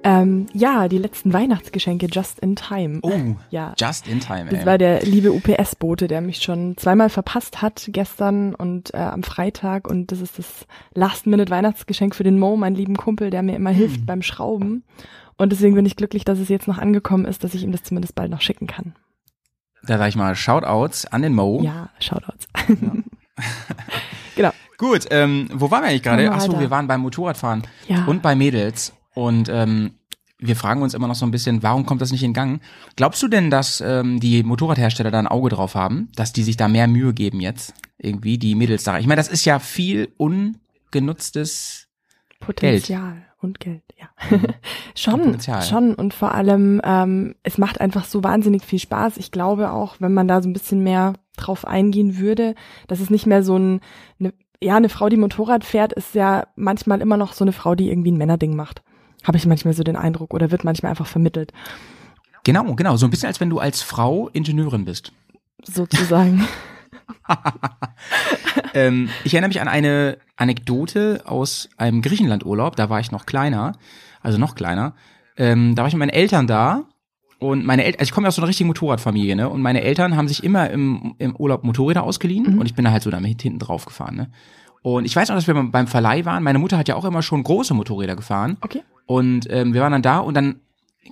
Ähm, ja, die letzten Weihnachtsgeschenke just in time. Oh, Ja. just in time, Das ey. war der liebe UPS-Bote, der mich schon zweimal verpasst hat, gestern und äh, am Freitag. Und das ist das Last-Minute-Weihnachtsgeschenk für den Mo, meinen lieben Kumpel, der mir immer hilft Hm. beim Schrauben. Und deswegen bin ich glücklich, dass es jetzt noch angekommen ist, dass ich ihm das zumindest bald noch schicken kann. Da sag ich mal Shoutouts an den Mo. Ja, Shoutouts. genau. Gut, ähm, wo waren wir eigentlich gerade? Achso, wir waren beim Motorradfahren Ja. und bei Mädels. Und ähm, wir fragen uns immer noch so ein bisschen, warum kommt das nicht in Gang? Glaubst du denn, dass ähm, die Motorradhersteller da ein Auge drauf haben, dass die sich da mehr Mühe geben jetzt? Irgendwie, die Mädels da. Ich meine, das ist ja viel ungenutztes Potenzial und Geld, ja. schon, Potenzial. schon. Und vor allem, ähm, es macht einfach so wahnsinnig viel Spaß. Ich glaube auch, wenn man da so ein bisschen mehr drauf eingehen würde, dass es nicht mehr so ein, eine, ja, eine Frau, die Motorrad fährt, ist ja manchmal immer noch so eine Frau, die irgendwie ein Männerding macht. Habe ich manchmal so den Eindruck oder wird manchmal einfach vermittelt, Genau, genau. So ein bisschen, als wenn du als Frau Ingenieurin bist. sozusagen. ähm, ich erinnere mich an eine Anekdote aus einem Griechenlandurlaub. Da war ich noch kleiner, also noch kleiner. Ähm, da war ich mit meinen Eltern da und meine Eltern, also ich komme ja aus so einer richtigen Motorradfamilie, ne? Und meine Eltern haben sich immer im, im Urlaub Motorräder ausgeliehen mhm. und ich bin da halt so damit hinten drauf gefahren, ne? Und ich weiß auch, dass wir beim Verleih waren. Meine Mutter hat ja auch immer schon große Motorräder gefahren. Okay. Und ähm, wir waren dann da und dann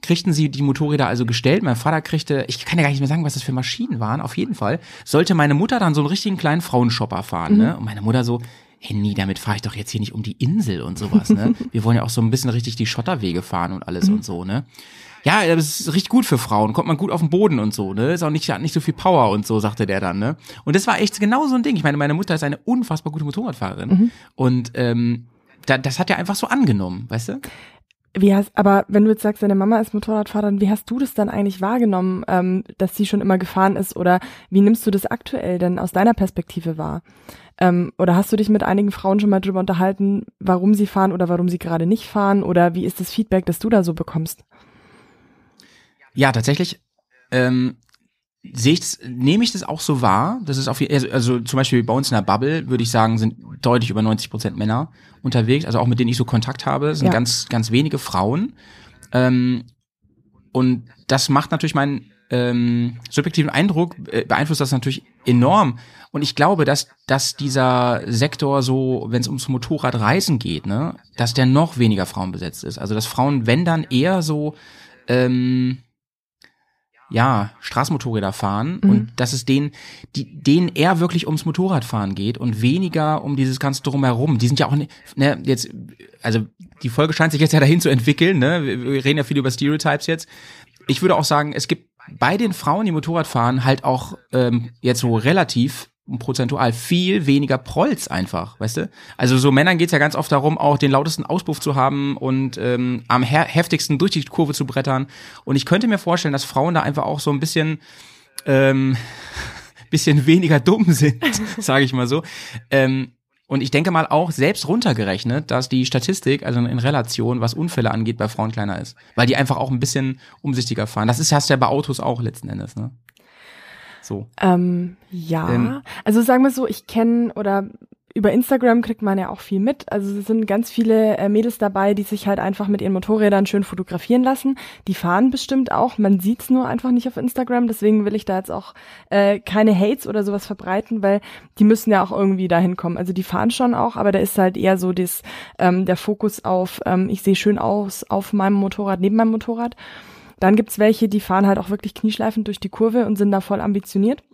kriegten sie die Motorräder also gestellt. Mein Vater kriegte, ich kann ja gar nicht mehr sagen, was das für Maschinen waren. Auf jeden Fall sollte meine Mutter dann so einen richtigen kleinen Frauenshopper fahren. Ne? Mhm. Ne? Und meine Mutter so, hey, nee, damit fahre ich doch jetzt hier nicht um die Insel und sowas. Ne? Wir wollen ja auch so ein bisschen richtig die Schotterwege fahren und alles mhm. und so. ne ja, das ist richtig gut für Frauen, kommt man gut auf den Boden und so, ne? Ist auch nicht, hat nicht so viel Power und so, sagte der dann, ne? Und das war echt genau so ein Ding. Ich meine, meine Mutter ist eine unfassbar gute Motorradfahrerin. Mhm. Und ähm, da, das hat er einfach so angenommen, weißt du? Wie hast, aber wenn du jetzt sagst, deine Mama ist Motorradfahrerin, wie hast du das dann eigentlich wahrgenommen, ähm, dass sie schon immer gefahren ist? Oder wie nimmst du das aktuell denn aus deiner Perspektive wahr? Ähm, oder hast du dich mit einigen Frauen schon mal drüber unterhalten, warum sie fahren oder warum sie gerade nicht fahren? Oder wie ist das Feedback, das du da so bekommst? Ja, tatsächlich ähm, sehe ich nehme ich das auch so wahr. Das ist auf also, also zum Beispiel bei uns in der Bubble würde ich sagen sind deutlich über 90 Prozent Männer unterwegs, also auch mit denen ich so Kontakt habe, sind ja. ganz ganz wenige Frauen. Ähm, und das macht natürlich meinen ähm, subjektiven Eindruck äh, beeinflusst das natürlich enorm. Und ich glaube, dass dass dieser Sektor so, wenn es ums Motorradreisen geht, ne, dass der noch weniger Frauen besetzt ist. Also dass Frauen, wenn dann eher so ähm, ja, Straßenmotorräder fahren mhm. und dass es denen, die, denen eher wirklich ums Motorradfahren geht und weniger um dieses ganze Drumherum. Die sind ja auch, ne, jetzt, also die Folge scheint sich jetzt ja dahin zu entwickeln, ne? Wir reden ja viel über Stereotypes jetzt. Ich würde auch sagen, es gibt bei den Frauen, die Motorrad fahren, halt auch ähm, jetzt so relativ prozentual viel weniger Prolls einfach, weißt du? Also so Männern geht's ja ganz oft darum, auch den lautesten Auspuff zu haben und ähm, am heftigsten durch die Kurve zu brettern. Und ich könnte mir vorstellen, dass Frauen da einfach auch so ein bisschen ähm, bisschen weniger dumm sind, sage ich mal so. Ähm, und ich denke mal auch selbst runtergerechnet, dass die Statistik, also in Relation, was Unfälle angeht, bei Frauen kleiner ist. Weil die einfach auch ein bisschen umsichtiger fahren. Das ist hast du ja bei Autos auch letzten Endes, ne? So. Ähm, ja, ähm, also sagen wir so, ich kenne oder über Instagram kriegt man ja auch viel mit. Also es sind ganz viele äh, Mädels dabei, die sich halt einfach mit ihren Motorrädern schön fotografieren lassen. Die fahren bestimmt auch. Man sieht's nur einfach nicht auf Instagram. Deswegen will ich da jetzt auch äh, keine Hates oder sowas verbreiten, weil die müssen ja auch irgendwie dahin kommen. Also die fahren schon auch, aber da ist halt eher so das, ähm, der Fokus auf, ähm, ich sehe schön aus auf meinem Motorrad, neben meinem Motorrad. Dann gibt's welche, die fahren halt auch wirklich knieschleifend durch die Kurve und sind da voll ambitioniert.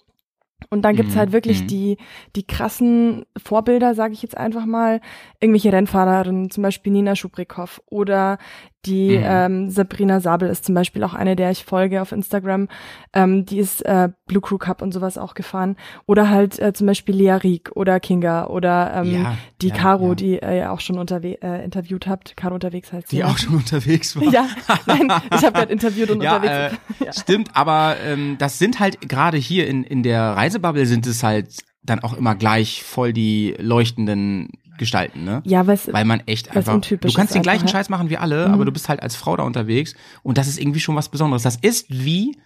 Und dann gibt's mhm. halt wirklich mhm. die, die krassen Vorbilder, sage ich jetzt einfach mal, irgendwelche Rennfahrerinnen, zum Beispiel Nina Schubrikow oder die mhm. ähm, Sabrina Sabel ist zum Beispiel auch eine, der ich folge auf Instagram. Ähm, die ist äh, Blue Crew Cup und sowas auch gefahren. Oder halt äh, zum Beispiel Lea Rieck oder Kinga oder ähm, ja, die ja, Caro, ja. die ihr äh, auch schon unterwe äh, interviewt habt. Caro unterwegs heißt sie. Die auch schon unterwegs war. ja, nein, ich habe gerade interviewt und unterwegs. Äh, ja. Stimmt, aber ähm, das sind halt gerade hier in, in der Reisebubble sind es halt dann auch immer gleich voll die leuchtenden gestalten, ne? Ja, was, weil man echt einfach, du kannst den gleichen Scheiß machen wie alle, mhm. aber du bist halt als Frau da unterwegs und das ist irgendwie schon was Besonderes. Das ist wie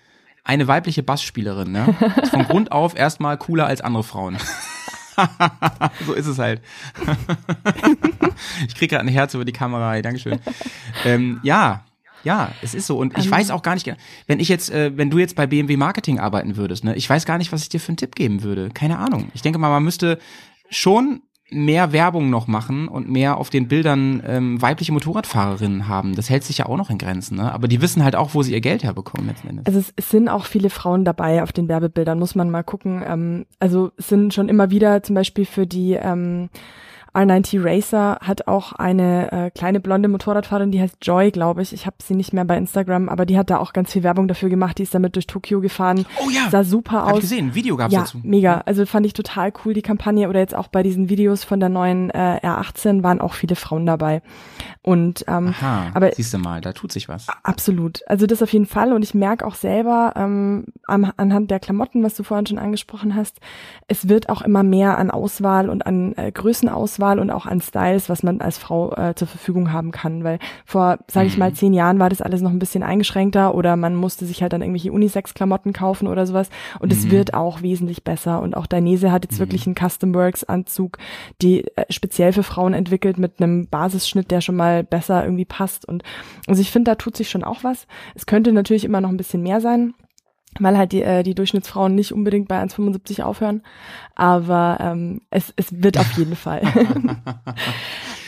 eine weibliche Bassspielerin, ne? Von Grund auf erstmal cooler als andere Frauen. so ist es halt. ich krieg gerade ein Herz über die Kamera, Dankeschön. Ähm, ja, ja, es ist so. Und ich um, weiß auch gar nicht, wenn ich jetzt, äh, wenn du jetzt bei BMW Marketing arbeiten würdest, ne, ich weiß gar nicht, was ich dir für einen Tipp geben würde. Keine Ahnung. Ich denke mal, man müsste schon mehr Werbung noch machen und mehr auf den Bildern ähm, weibliche Motorradfahrerinnen haben. Das hält sich ja auch noch in Grenzen, ne? Aber die wissen halt auch, wo sie ihr Geld herbekommen letzten Endes. Also es, es sind auch viele Frauen dabei auf den Werbebildern, muss man mal gucken. Ähm, also es sind schon immer wieder zum Beispiel für die ähm, R90 Racer hat auch eine äh, kleine blonde Motorradfahrerin, die heißt Joy, glaube ich. Ich habe sie nicht mehr bei Instagram, aber die hat da auch ganz viel Werbung dafür gemacht. Die ist damit durch Tokio gefahren. Oh ja. Sah super hab aus. Ich gesehen, Video gab's ja, dazu. mega. Also fand ich total cool die Kampagne oder jetzt auch bei diesen Videos von der neuen äh, R18 waren auch viele Frauen dabei. Und ähm, Aha, aber siehst du mal, da tut sich was. Absolut. Also das auf jeden Fall und ich merke auch selber ähm, am, anhand der Klamotten, was du vorhin schon angesprochen hast, es wird auch immer mehr an Auswahl und an äh, Größenauswahl Auswahl und auch an Styles, was man als Frau äh, zur Verfügung haben kann. Weil vor, sage ich mal, mhm. zehn Jahren war das alles noch ein bisschen eingeschränkter oder man musste sich halt dann irgendwelche Unisex-Klamotten kaufen oder sowas. Und es mhm. wird auch wesentlich besser. Und auch Dainese hat jetzt mhm. wirklich einen Custom Works-Anzug, die äh, speziell für Frauen entwickelt mit einem Basisschnitt, der schon mal besser irgendwie passt. Und also ich finde, da tut sich schon auch was. Es könnte natürlich immer noch ein bisschen mehr sein weil halt die, äh, die Durchschnittsfrauen nicht unbedingt bei 1,75 aufhören. Aber ähm, es, es wird auf jeden Fall.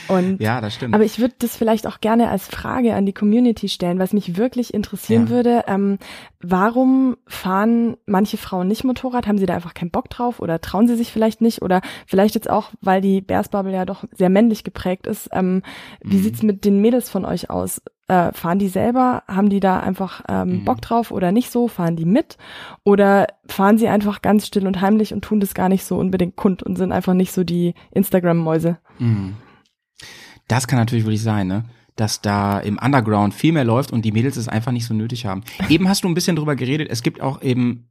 Und, ja, das stimmt. Aber ich würde das vielleicht auch gerne als Frage an die Community stellen, was mich wirklich interessieren ja. würde. Ähm, warum fahren manche Frauen nicht Motorrad? Haben sie da einfach keinen Bock drauf oder trauen sie sich vielleicht nicht? Oder vielleicht jetzt auch, weil die Bears Bubble ja doch sehr männlich geprägt ist. Ähm, wie mhm. sieht's mit den Mädels von euch aus? Äh, fahren die selber, haben die da einfach ähm, mhm. Bock drauf oder nicht so, fahren die mit oder fahren sie einfach ganz still und heimlich und tun das gar nicht so unbedingt kund und sind einfach nicht so die Instagram-Mäuse. Mhm. Das kann natürlich wirklich sein, ne? dass da im Underground viel mehr läuft und die Mädels es einfach nicht so nötig haben. Eben hast du ein bisschen drüber geredet, es gibt auch eben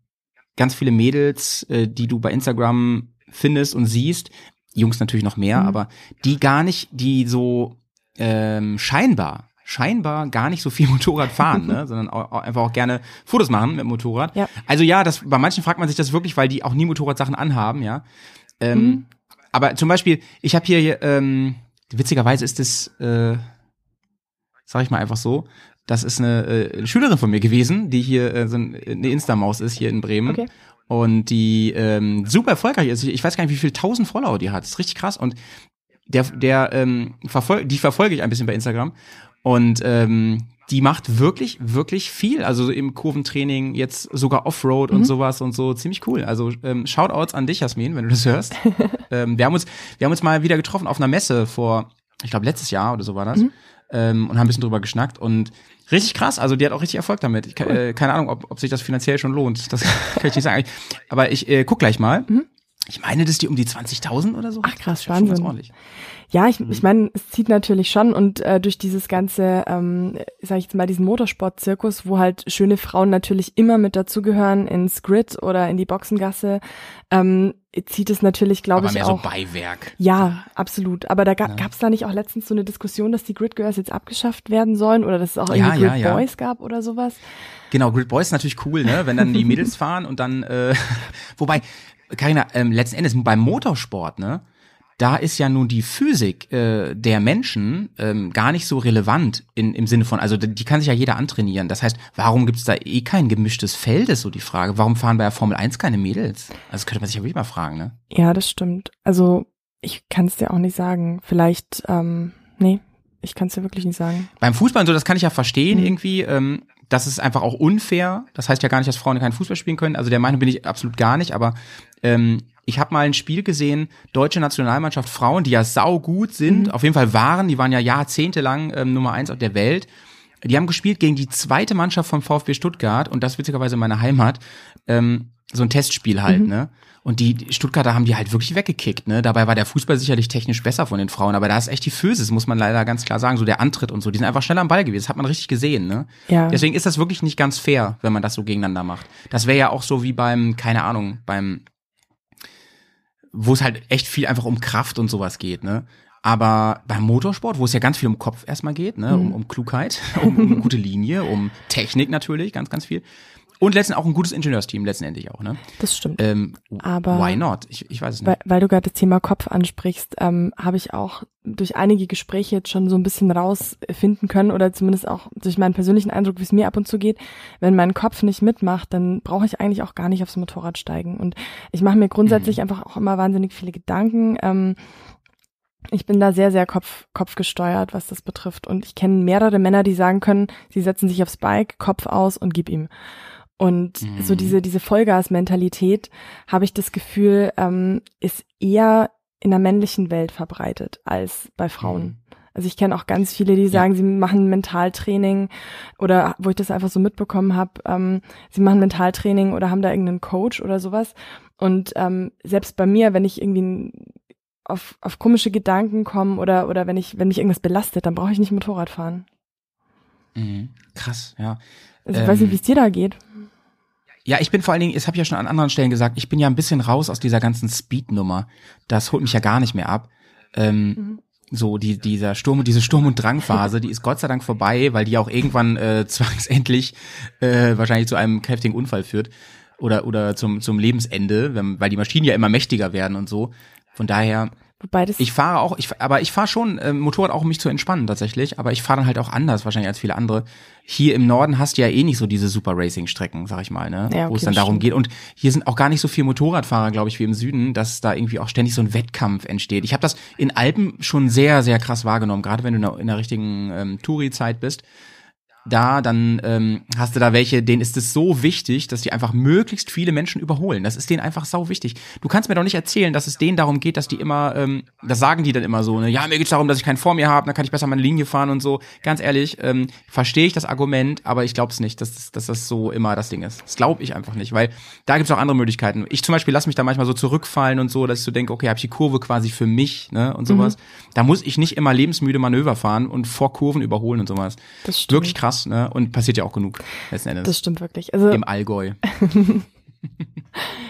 ganz viele Mädels, äh, die du bei Instagram findest und siehst, Jungs natürlich noch mehr, mhm. aber die gar nicht, die so ähm, scheinbar scheinbar gar nicht so viel Motorrad fahren, ne? sondern auch, auch einfach auch gerne Fotos machen mit dem Motorrad. Ja. Also ja, das, bei manchen fragt man sich das wirklich, weil die auch nie Motorradsachen anhaben, ja. Ähm, mhm. Aber zum Beispiel, ich habe hier, ähm, witzigerweise ist das, äh, sag ich mal einfach so, das ist eine, äh, eine Schülerin von mir gewesen, die hier äh, so eine Insta-Maus ist hier in Bremen. Okay. Und die ähm, super erfolgreich ist. Ich weiß gar nicht, wie viel tausend Follower die hat. Das ist richtig krass. Und der, der ähm, verfol die verfolge ich ein bisschen bei Instagram. Und ähm, die macht wirklich, wirklich viel. Also im Kurventraining, jetzt sogar Offroad mhm. und sowas und so. Ziemlich cool. Also ähm, Shoutouts an dich, Jasmin, wenn du das hörst. ähm, wir, haben uns, wir haben uns mal wieder getroffen auf einer Messe vor, ich glaube, letztes Jahr oder so war das. Mhm. Ähm, und haben ein bisschen drüber geschnackt. Und richtig krass. Also die hat auch richtig Erfolg damit. Ich, äh, keine Ahnung, ob, ob sich das finanziell schon lohnt. Das kann ich nicht sagen. Aber ich äh, guck gleich mal. Mhm. Ich meine, das ist die um die 20.000 oder so. Ach krass, Wahnsinn. Ja, ich, ich meine, es zieht natürlich schon und äh, durch dieses ganze, ähm, sage ich jetzt mal, diesen Motorsport-Zirkus, wo halt schöne Frauen natürlich immer mit dazugehören ins Grid oder in die Boxengasse, ähm, zieht es natürlich, glaube ich, mehr auch. so Beiwerk. Ja, absolut. Aber da ga, ja. gab es da nicht auch letztens so eine Diskussion, dass die Grid Girls jetzt abgeschafft werden sollen oder dass es auch irgendwie ja, Grid ja, Boys gab oder sowas? Genau, Grid Boys ist natürlich cool, ne? Wenn dann die Mädels fahren und dann, äh, wobei, Carina, ähm, letzten Endes beim Motorsport, ne? Da ist ja nun die Physik äh, der Menschen ähm, gar nicht so relevant in, im Sinne von, also die kann sich ja jeder antrainieren. Das heißt, warum gibt es da eh kein gemischtes Feld, ist so die Frage. Warum fahren bei der Formel 1 keine Mädels? Also das könnte man sich ja wirklich mal fragen, ne? Ja, das stimmt. Also ich kann es dir auch nicht sagen. Vielleicht, ähm, nee, ich kann es dir wirklich nicht sagen. Beim Fußball und so, das kann ich ja verstehen mhm. irgendwie. Ähm, das ist einfach auch unfair. Das heißt ja gar nicht, dass Frauen keinen Fußball spielen können. Also der Meinung bin ich absolut gar nicht, aber ähm, ich habe mal ein Spiel gesehen, deutsche Nationalmannschaft Frauen, die ja sau gut sind, mhm. auf jeden Fall waren, die waren ja jahrzehntelang ähm, Nummer eins auf der Welt. Die haben gespielt gegen die zweite Mannschaft vom VfB Stuttgart und das witzigerweise in meiner Heimat. Ähm, so ein Testspiel halt, mhm. ne? Und die Stuttgarter haben die halt wirklich weggekickt, ne? Dabei war der Fußball sicherlich technisch besser von den Frauen, aber da ist echt die Physis, muss man leider ganz klar sagen, so der Antritt und so, die sind einfach schneller am Ball gewesen, das hat man richtig gesehen, ne? Ja. Deswegen ist das wirklich nicht ganz fair, wenn man das so gegeneinander macht. Das wäre ja auch so wie beim, keine Ahnung, beim wo es halt echt viel einfach um Kraft und sowas geht, ne? Aber beim Motorsport, wo es ja ganz viel um Kopf erstmal geht, ne, um, mhm. um Klugheit, um, um gute Linie, um Technik natürlich, ganz, ganz viel. Und letztendlich auch ein gutes Ingenieursteam, letztendlich auch, ne? Das stimmt. Ähm, Aber why not? Ich, ich weiß es nicht. Weil, weil du gerade das Thema Kopf ansprichst, ähm, habe ich auch durch einige Gespräche jetzt schon so ein bisschen rausfinden können oder zumindest auch durch meinen persönlichen Eindruck, wie es mir ab und zu geht. Wenn mein Kopf nicht mitmacht, dann brauche ich eigentlich auch gar nicht aufs Motorrad steigen. Und ich mache mir grundsätzlich mhm. einfach auch immer wahnsinnig viele Gedanken. Ähm, ich bin da sehr, sehr Kopf, Kopf gesteuert, was das betrifft. Und ich kenne mehrere Männer, die sagen können, sie setzen sich aufs Bike, Kopf aus und gib ihm. Und mhm. so diese, diese Vollgas-Mentalität, habe ich das Gefühl, ähm, ist eher in der männlichen Welt verbreitet als bei Frauen. Mhm. Also ich kenne auch ganz viele, die sagen, ja. sie machen Mentaltraining oder wo ich das einfach so mitbekommen habe, ähm, sie machen Mentaltraining oder haben da irgendeinen Coach oder sowas. Und ähm, selbst bei mir, wenn ich irgendwie auf, auf komische Gedanken komme oder, oder wenn ich, wenn mich irgendwas belastet, dann brauche ich nicht Motorrad fahren. Mhm. Krass, ja. Also ich ähm, weiß nicht, ähm, wie es dir da geht. Ja, ich bin vor allen Dingen, das habe ich ja schon an anderen Stellen gesagt, ich bin ja ein bisschen raus aus dieser ganzen Speed-Nummer. Das holt mich ja gar nicht mehr ab. Ähm, mhm. So, die, dieser Sturm und diese Sturm- und Drangphase, die ist Gott sei Dank vorbei, weil die auch irgendwann äh, zwangsendlich äh, wahrscheinlich zu einem kräftigen Unfall führt oder oder zum zum Lebensende, weil die Maschinen ja immer mächtiger werden und so. Von daher Wobei das ich fahre auch, ich, aber ich fahre schon äh, Motorrad auch, um mich zu entspannen tatsächlich, aber ich fahre dann halt auch anders wahrscheinlich als viele andere. Hier im Norden hast du ja eh nicht so diese Super Racing Strecken, sag ich mal, ne, ja, okay, wo es dann darum stimmt. geht. Und hier sind auch gar nicht so viele Motorradfahrer, glaube ich, wie im Süden, dass da irgendwie auch ständig so ein Wettkampf entsteht. Ich habe das in Alpen schon sehr, sehr krass wahrgenommen, gerade wenn du in der, in der richtigen ähm, Touri-Zeit bist da, dann ähm, hast du da welche, denen ist es so wichtig, dass die einfach möglichst viele Menschen überholen. Das ist denen einfach sau wichtig. Du kannst mir doch nicht erzählen, dass es denen darum geht, dass die immer, ähm, das sagen die dann immer so, ne, ja, mir geht's darum, dass ich keinen vor mir habe, dann kann ich besser meine Linie fahren und so. Ganz ehrlich, ähm, verstehe ich das Argument, aber ich glaube es nicht, dass, dass das so immer das Ding ist. Das glaube ich einfach nicht, weil da gibt's auch andere Möglichkeiten. Ich zum Beispiel lasse mich da manchmal so zurückfallen und so, dass ich so denke, okay, habe ich die Kurve quasi für mich, ne, und sowas. Mhm. Da muss ich nicht immer lebensmüde Manöver fahren und vor Kurven überholen und sowas. Das stimmt. Wirklich krass krass, ne? Und passiert ja auch genug letzten Endes. Das stimmt wirklich. Also im Allgäu.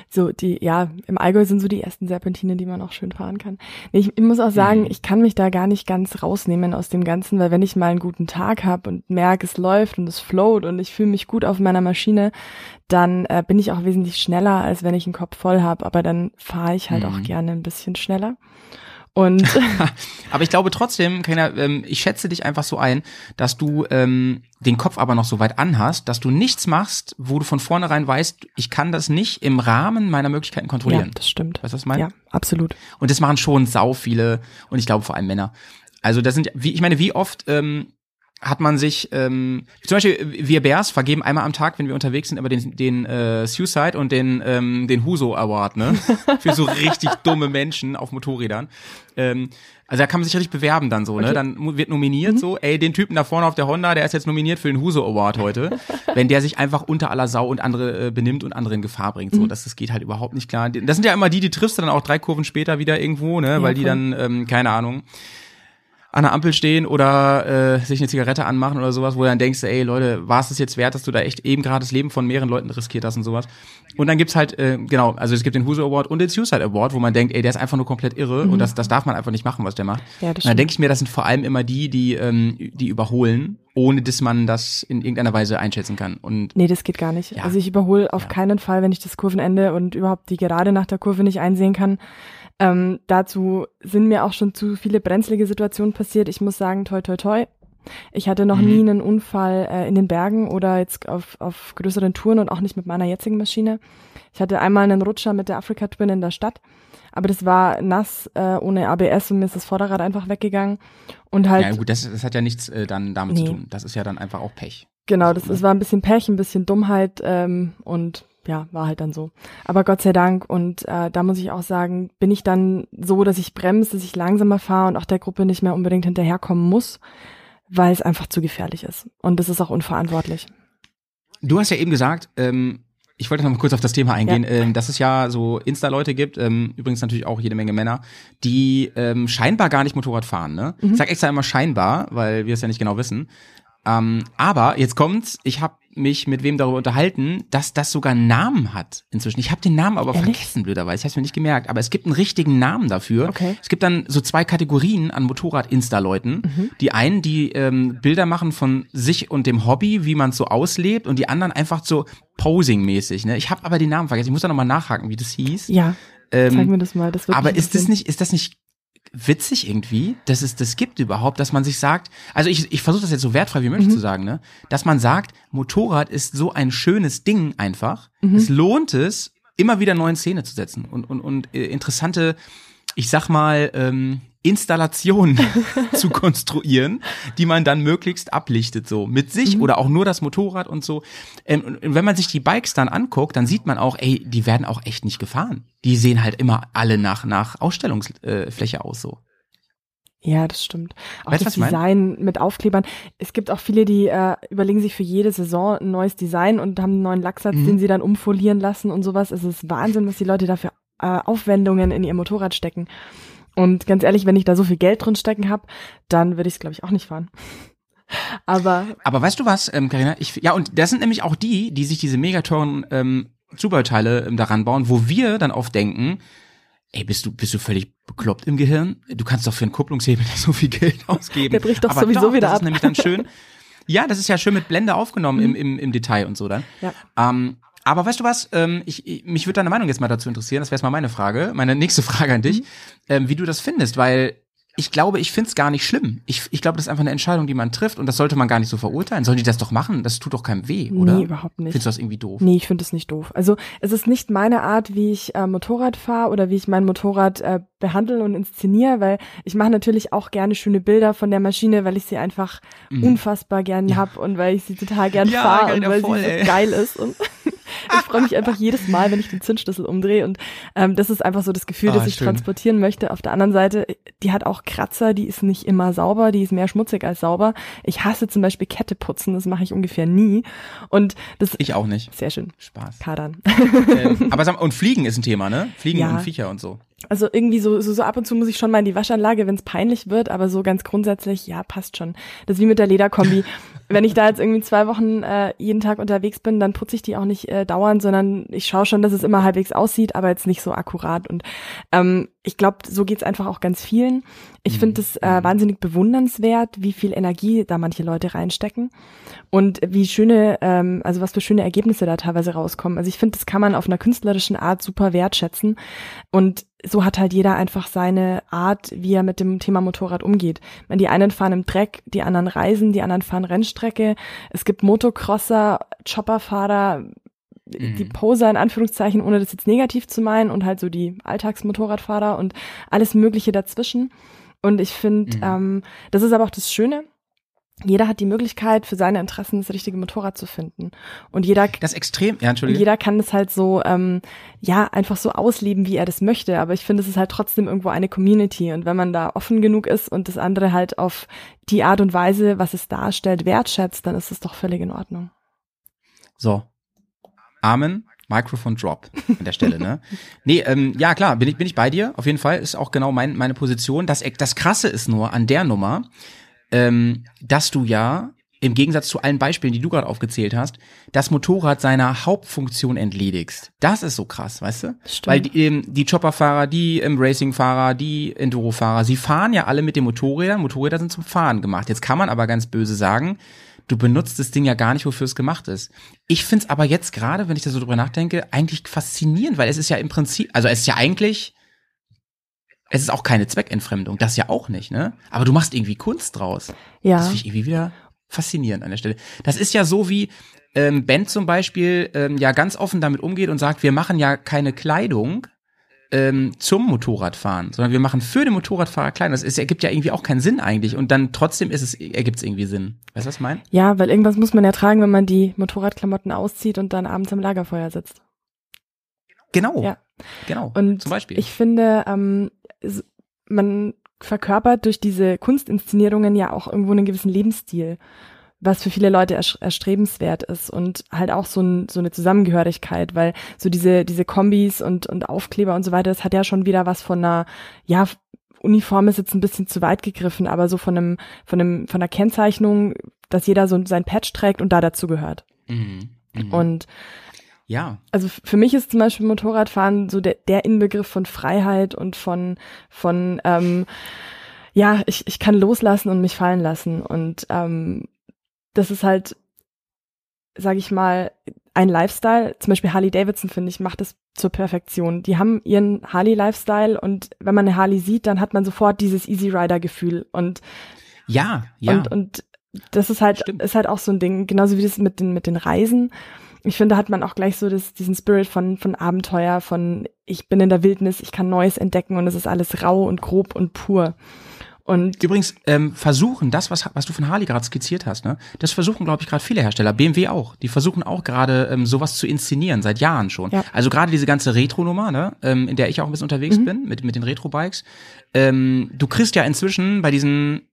so die ja im Allgäu sind so die ersten Serpentinen, die man auch schön fahren kann. Ich, ich muss auch sagen, mhm. ich kann mich da gar nicht ganz rausnehmen aus dem Ganzen, weil wenn ich mal einen guten Tag habe und merke, es läuft und es float und ich fühle mich gut auf meiner Maschine, dann äh, bin ich auch wesentlich schneller, als wenn ich einen Kopf voll habe. Aber dann fahre ich halt mhm. auch gerne ein bisschen schneller. Und aber ich glaube trotzdem, Karina, ähm, ich schätze dich einfach so ein, dass du ähm, den Kopf aber noch so weit anhast, dass du nichts machst, wo du von vornherein weißt, ich kann das nicht im Rahmen meiner Möglichkeiten kontrollieren. Ja, das stimmt. Weißt du, was ich meine? Ja, absolut. Und das machen schon sau viele und ich glaube vor allem Männer. Also das sind, wie ich meine, wie oft ähm, hat man sich, ähm, zum Beispiel wir Bears vergeben einmal am Tag, wenn wir unterwegs sind, immer den, den äh, Suicide und den, ähm, den Huso Award, ne? Für so richtig dumme Menschen auf Motorrädern. Ähm, also da kann man sich richtig bewerben dann so, ne? Okay. Dann wird nominiert mhm. so, ey, den Typen da vorne auf der Honda, der ist jetzt nominiert für den Huso Award heute, wenn der sich einfach unter aller Sau und andere äh, benimmt und andere in Gefahr bringt. So, mhm. das, das geht halt überhaupt nicht klar. Das sind ja immer die, die triffst du dann auch drei Kurven später wieder irgendwo, ne? Ja, Weil die dann, ähm, keine Ahnung an der Ampel stehen oder äh, sich eine Zigarette anmachen oder sowas, wo du dann denkst, ey Leute, war es das jetzt wert, dass du da echt eben gerade das Leben von mehreren Leuten riskiert hast und sowas. Und dann gibt's halt, äh, genau, also es gibt den Huso Award und den Suicide Award, wo man denkt, ey, der ist einfach nur komplett irre mhm. und das, das darf man einfach nicht machen, was der macht. Ja, das und dann denke ich mir, das sind vor allem immer die, die, ähm, die überholen, ohne dass man das in irgendeiner Weise einschätzen kann. Und nee, das geht gar nicht. Ja. Also ich überhole auf ja. keinen Fall, wenn ich das Kurvenende und überhaupt die Gerade nach der Kurve nicht einsehen kann ähm, dazu sind mir auch schon zu viele brenzlige Situationen passiert. Ich muss sagen, toi, toi, toi. Ich hatte noch mhm. nie einen Unfall äh, in den Bergen oder jetzt auf, auf größeren Touren und auch nicht mit meiner jetzigen Maschine. Ich hatte einmal einen Rutscher mit der Afrika Twin in der Stadt, aber das war nass, äh, ohne ABS und mir ist das Vorderrad einfach weggegangen. Und halt. Ja gut, das, das hat ja nichts äh, dann damit nee. zu tun. Das ist ja dann einfach auch Pech. Genau, das, das war ein bisschen Pech, ein bisschen Dummheit ähm, und ja, war halt dann so. Aber Gott sei Dank und äh, da muss ich auch sagen, bin ich dann so, dass ich bremse, dass ich langsamer fahre und auch der Gruppe nicht mehr unbedingt hinterherkommen muss, weil es einfach zu gefährlich ist. Und das ist auch unverantwortlich. Du hast ja eben gesagt, ähm, ich wollte noch mal kurz auf das Thema eingehen, ja. ähm, dass es ja so Insta-Leute gibt, ähm, übrigens natürlich auch jede Menge Männer, die ähm, scheinbar gar nicht Motorrad fahren. Ne? Mhm. Ich sag extra immer scheinbar, weil wir es ja nicht genau wissen. Ähm, aber jetzt kommt's, ich habe mich mit wem darüber unterhalten, dass das sogar einen Namen hat inzwischen. Ich habe den Namen aber Ehrlich? vergessen, blöderweise. Ich habe mir nicht gemerkt. Aber es gibt einen richtigen Namen dafür. Okay. Es gibt dann so zwei Kategorien an Motorrad-Insta-Leuten. Mhm. Die einen, die ähm, Bilder machen von sich und dem Hobby, wie man es so auslebt, und die anderen einfach so Posing-mäßig. Ne? Ich habe aber den Namen vergessen. Ich muss da nochmal nachhaken, wie das hieß. Ja. Ähm, Zeig mir das mal. Das aber ist das nicht, ist das nicht witzig irgendwie, dass es das gibt überhaupt, dass man sich sagt, also ich, ich versuche das jetzt so wertfrei wie möglich mhm. zu sagen, ne? Dass man sagt, Motorrad ist so ein schönes Ding einfach. Mhm. Es lohnt es, immer wieder neuen Szene zu setzen und, und, und äh, interessante, ich sag mal, ähm, Installation zu konstruieren, die man dann möglichst ablichtet, so mit sich mhm. oder auch nur das Motorrad und so. Ähm, und wenn man sich die Bikes dann anguckt, dann sieht man auch, ey, die werden auch echt nicht gefahren. Die sehen halt immer alle nach, nach Ausstellungsfläche äh, aus, so. Ja, das stimmt. Auch weißt, das Design mit Aufklebern. Es gibt auch viele, die äh, überlegen sich für jede Saison ein neues Design und haben einen neuen Lacksatz, mhm. den sie dann umfolieren lassen und sowas. Es ist Wahnsinn, was die Leute dafür äh, Aufwendungen in ihr Motorrad stecken. Und ganz ehrlich, wenn ich da so viel Geld drin stecken habe, dann würde ich es, glaube ich, auch nicht fahren. Aber. Aber weißt du was, ähm, Carina? Ich, ja, und das sind nämlich auch die, die sich diese megateuren ähm, Zubauteile ähm, daran bauen, wo wir dann oft denken, ey, bist du, bist du völlig bekloppt im Gehirn? Du kannst doch für einen Kupplungshebel nicht so viel Geld ausgeben. Der bricht doch Aber sowieso doch, wieder das ab. ist nämlich dann schön. Ja, das ist ja schön mit Blende aufgenommen im, im, im Detail und so dann. Ja. Ähm, aber weißt du was? Ähm, ich, ich, mich würde deine Meinung jetzt mal dazu interessieren. Das wäre jetzt mal meine Frage, meine nächste Frage an dich, ähm, wie du das findest, weil ich glaube, ich find's gar nicht schlimm. Ich, ich glaube, das ist einfach eine Entscheidung, die man trifft und das sollte man gar nicht so verurteilen. Sollen die das doch machen? Das tut doch keinem weh, oder? Nee, überhaupt nicht. Findest du das irgendwie doof? Nee, ich finde es nicht doof. Also es ist nicht meine Art, wie ich äh, Motorrad fahre oder wie ich mein Motorrad äh, behandle und inszeniere, weil ich mache natürlich auch gerne schöne Bilder von der Maschine, weil ich sie einfach unfassbar gern Ja. hab und weil ich sie total gern Ja, fahre und weil voll, sie so ey. geil ist. Und ich freue mich einfach jedes Mal, wenn ich den Zündschlüssel umdrehe. Und ähm, das ist einfach so das Gefühl, Ah, das ich schön. transportieren möchte. Auf der anderen Seite, die hat auch Kratzer, die ist nicht immer sauber, die ist mehr schmutzig als sauber. Ich hasse zum Beispiel Kette putzen, das mache ich ungefähr nie. Und das Ich auch nicht. sehr schön. Spaß. Kadern. ähm, aber und Fliegen ist ein Thema, ne? Fliegen Ja. und Viecher und so. Also irgendwie so, so, so ab und zu muss ich schon mal in die Waschanlage, wenn es peinlich wird, aber so ganz grundsätzlich, ja, passt schon. Das ist wie mit der Lederkombi. wenn ich da jetzt irgendwie zwei Wochen äh, jeden Tag unterwegs bin, dann putze ich die auch nicht äh, dauernd, sondern ich schaue schon, dass es immer halbwegs aussieht, aber jetzt nicht so akkurat. Und ähm, ich glaube, so geht's einfach auch ganz vielen. Ich finde es äh, wahnsinnig bewundernswert, wie viel Energie da manche Leute reinstecken und wie schöne, ähm, also was für schöne Ergebnisse da teilweise rauskommen. Also ich finde, das kann man auf einer künstlerischen Art super wertschätzen. Und so hat halt jeder einfach seine Art, wie er mit dem Thema Motorrad umgeht. Meine, die einen fahren im Dreck, die anderen reisen, die anderen fahren Rennstrecke. Es gibt Motocrosser, Chopperfahrer, die Poser in Anführungszeichen, ohne das jetzt negativ zu meinen, und halt so die Alltagsmotorradfahrer und alles Mögliche dazwischen. Und ich finde, Mhm. ähm, das ist aber auch das Schöne. Jeder hat die Möglichkeit, für seine Interessen das richtige Motorrad zu finden. Und jeder, Das Extrem, ja, Entschuldigung. jeder kann das halt so, ähm, ja, einfach so ausleben, wie er das möchte. Aber ich finde, es ist halt trotzdem irgendwo eine Community. Und wenn man da offen genug ist und das andere halt auf die Art und Weise, was es darstellt, wertschätzt, dann ist es doch völlig in Ordnung. So. Amen. Microphone Drop an der Stelle, ne? Nee, ähm, ja klar, bin ich, bin ich bei dir. Auf jeden Fall ist auch genau mein, meine Position. Das, das Krasse ist nur an der Nummer, ähm, dass du ja im Gegensatz zu allen Beispielen, die du gerade aufgezählt hast, das Motorrad seiner Hauptfunktion entledigst. Das ist so krass, weißt du? Stimmt. Weil die, ähm, die Chopperfahrer, die ähm, Racingfahrer, die Endurofahrer, sie fahren ja alle mit den Motorrädern. Motorräder sind zum Fahren gemacht. Jetzt kann man aber ganz böse sagen, du benutzt das Ding ja gar nicht, wofür es gemacht ist. Ich find's aber jetzt gerade, wenn ich da so drüber nachdenke, eigentlich faszinierend, weil es ist ja im Prinzip, also es ist ja eigentlich, es ist auch keine Zweckentfremdung, das ja auch nicht, ne? Aber du machst irgendwie Kunst draus. Ja. Das finde ich irgendwie wieder faszinierend an der Stelle. Das ist ja so wie ähm, Ben zum Beispiel ähm, ja ganz offen damit umgeht und sagt, wir machen ja keine Kleidung ähm, zum Motorradfahren, sondern wir machen für den Motorradfahrer Kleidung. Das ist, ergibt ja irgendwie auch keinen Sinn eigentlich. Und dann trotzdem ist es, ergibt es irgendwie Sinn. Weißt du, was ich meine? Ja, weil irgendwas muss man ja tragen, wenn man die Motorradklamotten auszieht und dann abends am Lagerfeuer sitzt. Genau. Ja. Genau. Und zum Beispiel. ich finde, ähm, man verkörpert durch diese Kunstinszenierungen ja auch irgendwo einen gewissen Lebensstil, was für viele Leute erstrebenswert ist und halt auch so, ein, so eine Zusammengehörigkeit, weil so diese, diese Kombis und, und Aufkleber und so weiter, das hat ja schon wieder was von einer, ja, Uniform ist jetzt ein bisschen zu weit gegriffen, aber so von einem, von einem, von einer Kennzeichnung, dass jeder so sein Patch trägt und da dazu gehört. mhm. Mhm. Und ja. also für mich ist zum Beispiel Motorradfahren so der, der Inbegriff von Freiheit und von, von ähm, ja, ich, ich kann loslassen und mich fallen lassen. Und ähm, das ist halt, sage ich mal, ein Lifestyle. Zum Beispiel Harley Davidson, finde ich, macht das zur Perfektion. Die haben ihren Harley-Lifestyle und wenn man eine Harley sieht, dann hat man sofort dieses Easy Rider-Gefühl. Und Ja, ja. und, und das ist halt, Stimmt. ist halt auch so ein Ding, genauso wie das mit den, mit den Reisen. Ich finde, da hat man auch gleich so das, diesen Spirit von, von Abenteuer, von ich bin in der Wildnis, ich kann Neues entdecken und es ist alles rau und grob und pur. Und Übrigens, ähm, versuchen, das, was, was du von Harley gerade skizziert hast, ne, das versuchen, glaube ich, gerade viele Hersteller, BMW auch. Die versuchen auch gerade ähm, sowas zu inszenieren, seit Jahren schon. Ja. Also gerade diese ganze Retro-Nummer, ne, ähm, in der ich auch ein bisschen unterwegs Mhm. bin, mit, mit den Retro-Bikes. Ähm, du kriegst ja inzwischen bei diesen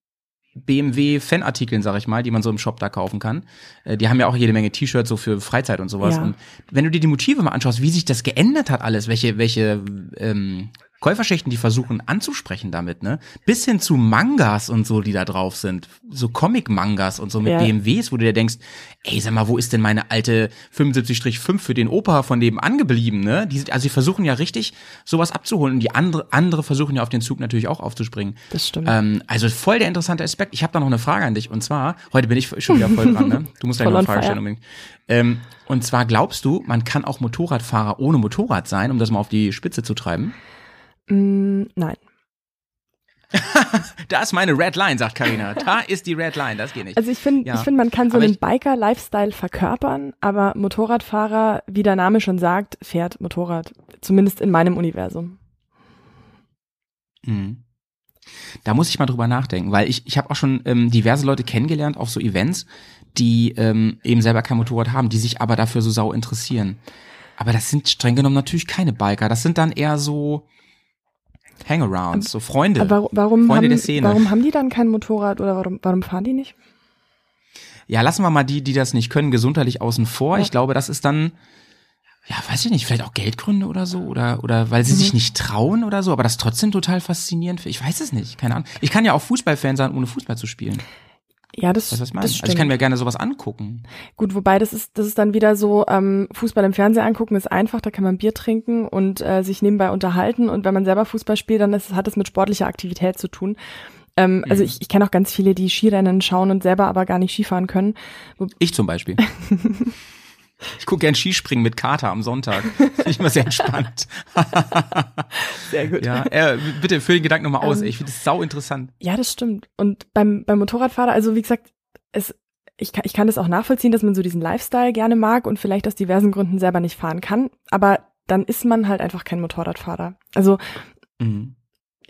BMW-Fanartikeln, sag ich mal, die man so im Shop da kaufen kann. Äh, die haben ja auch jede Menge T-Shirts so für Freizeit und sowas. Ja. Und wenn du dir die Motive mal anschaust, wie sich das geändert hat alles, welche, welche, ähm, Käuferschichten, die versuchen anzusprechen damit, ne? Bis hin zu Mangas und so, die da drauf sind. So Comic-Mangas und so mit Ja. BMWs, wo du dir denkst, ey, sag mal, wo ist denn meine alte 75-5 für den Opa von nebenan geblieben, ne? Die, sind- also die versuchen ja richtig, sowas abzuholen. Und die andere, andere versuchen ja auf den Zug natürlich auch aufzuspringen. Das stimmt. Ähm, also voll der interessante Aspekt. Ich habe da noch eine Frage an dich. Und zwar, heute bin ich schon wieder voll dran, ne? Du musst gleich Voll noch eine on Frage stellen unbedingt. Ähm, und zwar glaubst du, man kann auch Motorradfahrer ohne Motorrad sein, um das mal auf die Spitze zu treiben? Mm, nein. Da ist meine Red Line, sagt Karina. Da ist die Red Line, das geht nicht. Also ich finde, Ja. ich finde, man kann so Aber einen Biker-Lifestyle verkörpern, aber Motorradfahrer, wie der Name schon sagt, fährt Motorrad. Zumindest in meinem Universum. Mhm. Da muss ich mal drüber nachdenken, weil ich, ich habe auch schon ähm, diverse Leute kennengelernt auf so Events, die ähm, eben selber kein Motorrad haben, die sich aber dafür so sau interessieren. Aber das sind streng genommen natürlich keine Biker. Das sind dann eher so Hangarounds, so Freunde. Aber warum, Freunde der haben, Szene. warum haben die dann kein Motorrad oder warum, warum fahren die nicht? Ja, lassen wir mal die, die das nicht können, gesundheitlich außen vor. Ja. Ich glaube, das ist dann, ja, weiß ich nicht, vielleicht auch Geldgründe oder so oder oder weil sie Mhm. sich nicht trauen oder so, aber das trotzdem total faszinierend. Ich weiß es nicht, keine Ahnung. Ich kann ja auch Fußballfan sein, ohne Fußball zu spielen. Ja, das, Weißt was ich das Also stimmt. ich kann mir gerne sowas angucken. Gut, wobei das ist, das ist dann wieder so, ähm, Fußball im Fernsehen angucken ist einfach, da kann man Bier trinken und äh, sich nebenbei unterhalten und wenn man selber Fußball spielt, dann ist, hat es mit sportlicher Aktivität zu tun. Ähm, Also Mhm. ich, ich kenne auch ganz viele, die Skirennen schauen und selber aber gar nicht Skifahren können. Ich zum Beispiel. Ich gucke gern Skispringen mit Kater am Sonntag. Finde ich immer sehr entspannt. Sehr gut. Ja, äh, bitte füll den Gedanken nochmal aus. Ähm, Ich finde das sau interessant. Ja, das stimmt. Und beim, beim Motorradfahrer, also wie gesagt, es, ich, kann, ich kann das auch nachvollziehen, dass man so diesen Lifestyle gerne mag und vielleicht aus diversen Gründen selber nicht fahren kann. Aber dann ist man halt einfach kein Motorradfahrer. Also Mhm.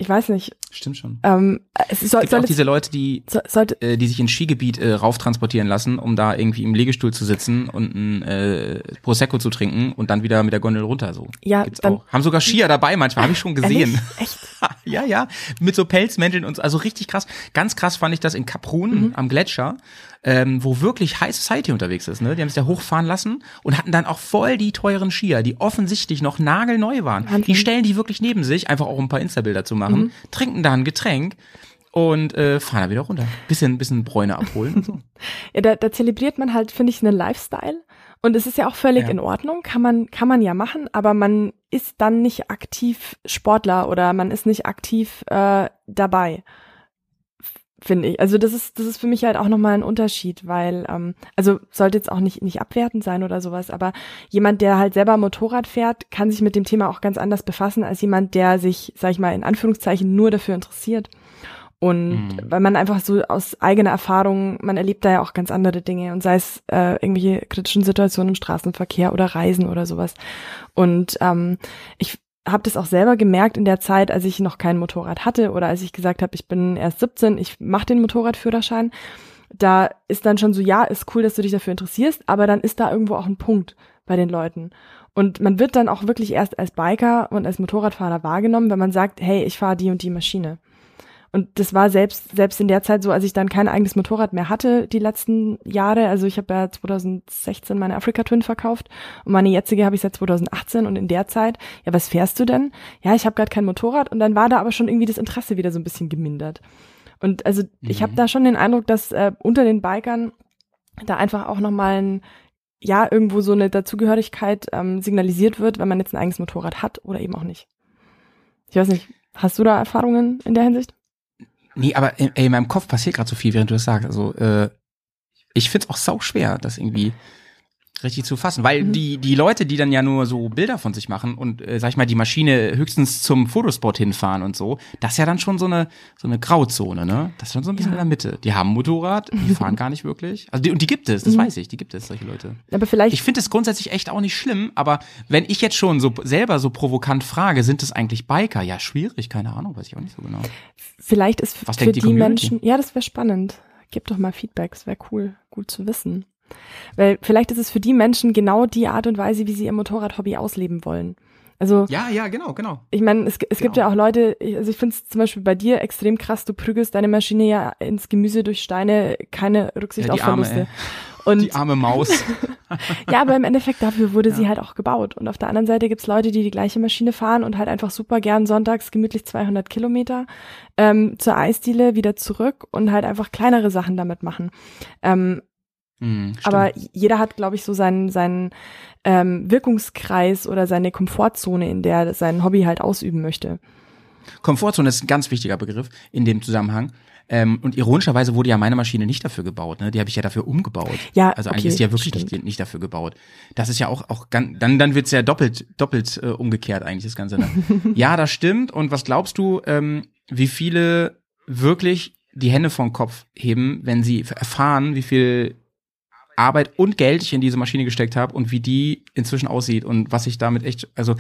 Ich weiß nicht. Stimmt schon. Ähm, es soll, Es gibt soll auch diese Leute, die so, sollte, äh, die sich ins Skigebiet äh, rauftransportieren lassen, um da irgendwie im Liegestuhl zu sitzen und ein äh, Prosecco zu trinken und dann wieder mit der Gondel runter. So Ja, gibt's dann- auch. Haben sogar Skier dabei, manchmal habe ich schon gesehen. Echt? ja, ja, mit so Pelzmänteln und so, also richtig krass. Ganz krass fand ich das in Kaprun Mhm. am Gletscher, ähm, wo wirklich High Society unterwegs ist. Ne? Die haben es ja hochfahren lassen und hatten dann auch voll die teuren Skier, die offensichtlich noch nagelneu waren. Wahnsinn. Die stellen die wirklich neben sich, einfach auch um ein paar Insta-Bilder zu machen, Mhm. trinken da ein Getränk und äh, fahren da wieder runter. Bisschen, bisschen Bräune abholen und so. Ja, da, da zelebriert man halt, finde ich, einen Lifestyle. Und es ist ja auch völlig Ja. in Ordnung, kann man, kann man ja machen, aber man ist dann nicht aktiv Sportler oder man ist nicht aktiv äh, dabei, finde ich. Also das ist, das ist für mich halt auch nochmal ein Unterschied, weil, ähm, also sollte jetzt auch nicht, nicht abwertend sein oder sowas, aber jemand, der halt selber Motorrad fährt, kann sich mit dem Thema auch ganz anders befassen als jemand, der sich, sag ich mal, in Anführungszeichen nur dafür interessiert. Und Mhm. weil man einfach so aus eigener Erfahrung, man erlebt da ja auch ganz andere Dinge und sei es äh, irgendwelche kritischen Situationen im Straßenverkehr oder Reisen oder sowas. Und ähm, ich habe das auch selber gemerkt in der Zeit, als ich noch kein Motorrad hatte oder als ich gesagt habe, ich bin erst 17, ich mache den Motorradführerschein. Da ist dann schon so, ja, ist cool, dass du dich dafür interessierst, aber dann ist da irgendwo auch ein Punkt bei den Leuten. Und man wird dann auch wirklich erst als Biker und als Motorradfahrer wahrgenommen, wenn man sagt, hey, ich fahre die und die Maschine. Und das war selbst, selbst in der Zeit so, als ich dann kein eigenes Motorrad mehr hatte, die letzten Jahre. Also ich habe ja 2016 meine Africa Twin verkauft und meine jetzige habe ich seit 2018 und in der Zeit, ja, was fährst du denn? Ja, ich habe gerade kein Motorrad und dann war da aber schon irgendwie das Interesse wieder so ein bisschen gemindert. Und also ich habe Mhm. da schon den Eindruck, dass äh, unter den Bikern da einfach auch nochmal ein, ja, irgendwo so eine Dazugehörigkeit ähm, signalisiert wird, wenn man jetzt ein eigenes Motorrad hat oder eben auch nicht. Ich weiß nicht, hast du da Erfahrungen in der Hinsicht? Nee, aber ey, in meinem Kopf passiert gerade so viel, während du das sagst. Also, äh, ich find's auch sau schwer, das irgendwie richtig zu fassen. Weil Mhm. die, die Leute, die dann ja nur so Bilder von sich machen und, äh, sag ich mal, die Maschine höchstens zum Fotospot hinfahren und so, das ist ja dann schon so eine, so eine Grauzone, ne? Das ist schon so ein bisschen Ja. in der Mitte. Die haben Motorrad, die fahren gar nicht wirklich. Also die, und die gibt es, das Mhm. weiß ich, die gibt es, solche Leute. Aber vielleicht, Ich finde es grundsätzlich echt auch nicht schlimm, aber wenn ich jetzt schon so selber so provokant frage, sind es eigentlich Biker? Ja, schwierig, keine Ahnung, weiß ich auch nicht so genau. vielleicht ist Was für die die? Menschen, ja, das wäre spannend. Gib doch mal Feedback, das wäre cool, gut zu wissen. Weil vielleicht ist es für die Menschen genau die Art und Weise, wie sie ihr Motorradhobby ausleben wollen. Also Ja, ja, genau, genau. ich meine, es, es gibt Genau. ja auch Leute, ich- also ich finde es zum Beispiel bei dir extrem krass, du prügelst deine Maschine ja ins Gemüse durch Steine, keine Rücksicht Ja, auf die Arme, Verluste. Und Die arme Maus. ja, aber im Endeffekt dafür wurde sie halt auch gebaut. Und auf der anderen Seite gibt's Leute, die die gleiche Maschine fahren und halt einfach super gern sonntags gemütlich 200 Kilometer ähm, zur Eisdiele wieder zurück und halt einfach kleinere Sachen damit machen. Ähm, Hm, stimmt. aber jeder hat, glaube ich, so seinen, seinen ähm, Wirkungskreis oder seine Komfortzone, in der er sein Hobby halt ausüben möchte. Komfortzone ist ein ganz wichtiger Begriff in dem Zusammenhang. Ähm, und ironischerweise wurde ja meine Maschine nicht dafür gebaut, ne? Die habe ich ja dafür umgebaut. Ja, also okay, eigentlich ist die ja wirklich nicht, nicht dafür gebaut. Das ist ja auch auch ganz, dann dann wird's ja doppelt doppelt äh, umgekehrt eigentlich das Ganze. Ne? ja, das stimmt. Und was glaubst du, ähm, wie viele wirklich die Hände vom Kopf heben, wenn sie erfahren, wie viel Arbeit und Geld ich in diese Maschine gesteckt habe und wie die inzwischen aussieht und was ich damit echt, also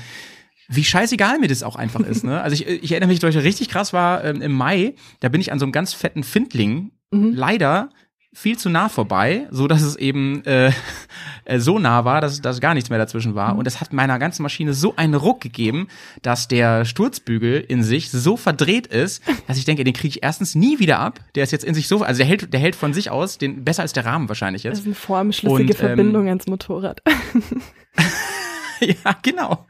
wie scheißegal mir das auch einfach ist. Ne? Also ich, ich erinnere mich, durch richtig krass war ähm, im Mai, da bin ich an so einem ganz fetten Findling Mhm. leider viel zu nah vorbei, so dass es eben äh, äh, so nah war, dass, dass gar nichts mehr dazwischen war. Und es hat meiner ganzen Maschine so einen Ruck gegeben, dass der Sturzbügel in sich so verdreht ist, dass ich denke, den kriege ich erstens nie wieder ab. Der ist jetzt in sich so, also der hält, der hält von sich aus, den besser als der Rahmen wahrscheinlich Das ist. ist eine formschlüssige Und, ähm, Verbindung ans Motorrad. ja, genau.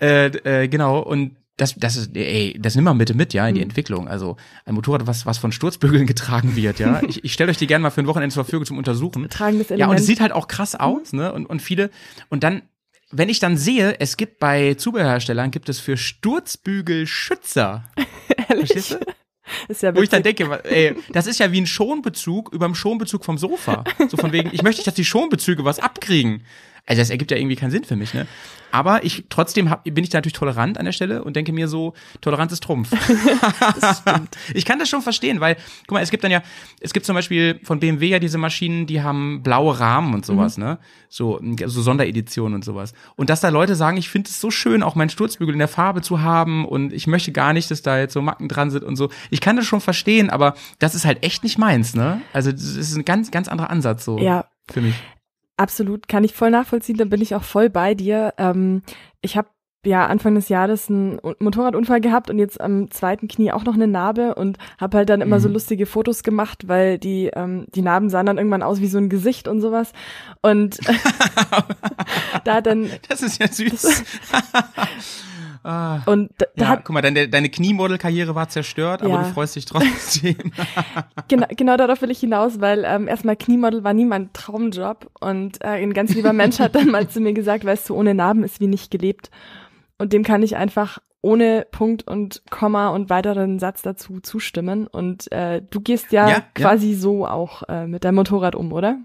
Äh, äh, genau. Und das, das ist, ey, das nimm mal bitte mit, ja, in die Entwicklung. Also ein Motorrad, was, was von Sturzbügeln getragen wird, ja. Ich, ich stelle euch die gerne mal für ein Wochenende zur Verfügung zum Untersuchen. Tragendes Ja, und Element. es sieht halt auch krass aus, ne? Und, und viele, und dann, wenn ich dann sehe, es gibt bei Zubehörherstellern, gibt es für Sturzbügel Schützer. Verstehst du? ist ja Wo ich dann denke, ey, das ist ja wie ein Schonbezug über dem Schonbezug vom Sofa. So von wegen, ich möchte nicht, dass die Schonbezüge was abkriegen. Also das ergibt ja irgendwie keinen Sinn für mich, ne? Aber ich trotzdem hab, bin ich da natürlich tolerant an der Stelle und denke mir so, Toleranz ist Trumpf. ich kann das schon verstehen, weil, guck mal, es gibt dann ja, es gibt zum Beispiel von BMW ja diese Maschinen, die haben blaue Rahmen und sowas, ne? So, so Sondereditionen und sowas. Und dass da Leute sagen, ich finde es so schön, auch meinen Sturzbügel in der Farbe zu haben und ich möchte gar nicht, dass da jetzt so Macken dran sind und so. Ich kann das schon verstehen, aber das ist halt echt nicht meins, ne? Also das ist ein ganz, ganz anderer Ansatz so Ja, für mich. Absolut, kann ich voll nachvollziehen, da bin ich auch voll bei dir. Ähm, ich habe ja Anfang des Jahres einen Motorradunfall gehabt und jetzt am zweiten Knie auch noch eine Narbe und habe halt dann immer so Mhm. lustige Fotos gemacht, weil die ähm, die Narben sahen dann irgendwann aus wie so ein Gesicht und sowas und da dann Das ist ja süß. ah. und da, Ja, hat guck mal, deine, deine Kniemodelkarriere war zerstört, aber Ja. du freust dich trotzdem. genau, genau darauf will ich hinaus, weil ähm, erstmal Kniemodel war nie mein Traumjob und äh, ein ganz lieber Mensch hat dann mal zu mir gesagt, weißt du, ohne Narben ist wie nicht gelebt. Und dem kann ich einfach ohne Punkt und Komma und weiteren Satz dazu zustimmen. Und äh, du gehst ja, Ja, ja. quasi so auch äh, mit deinem Motorrad um, oder?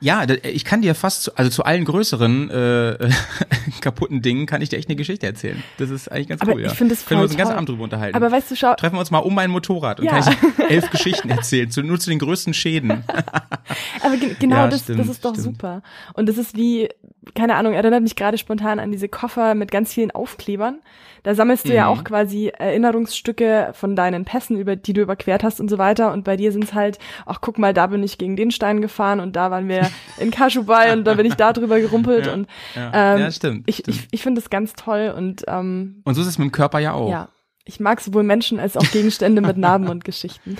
Ja, ich kann dir fast, zu, also zu allen größeren äh, kaputten Dingen kann ich dir echt eine Geschichte erzählen. Das ist eigentlich ganz Aber cool, ja. ich finde es Können wir uns den ganzen. Abend drüber unterhalten. Aber weißt du, schau, Treffen wir uns mal um mein Motorrad und Ja. kann ich elf Geschichten erzählen, zu, nur zu den größten Schäden. Aber ge genau Ja, das, stimmt, das ist doch stimmt. super. Und das ist wie, keine Ahnung, erinnert mich gerade spontan an diese Koffer mit ganz vielen Aufklebern. Da sammelst du ja Mhm. auch quasi Erinnerungsstücke von deinen Pässen, über die du überquert hast und so weiter. Und bei dir sind es halt, ach guck mal, da bin ich gegen den Stein gefahren und da waren wir in Kaschubai und da bin ich da drüber gerumpelt. Ja, und Ja, ähm, ja stimmt. ich, stimmt. ich, ich finde das ganz toll und ähm, und so ist es mit dem Körper ja auch. ja, ich mag sowohl Menschen als auch Gegenstände mit Narben und Geschichten.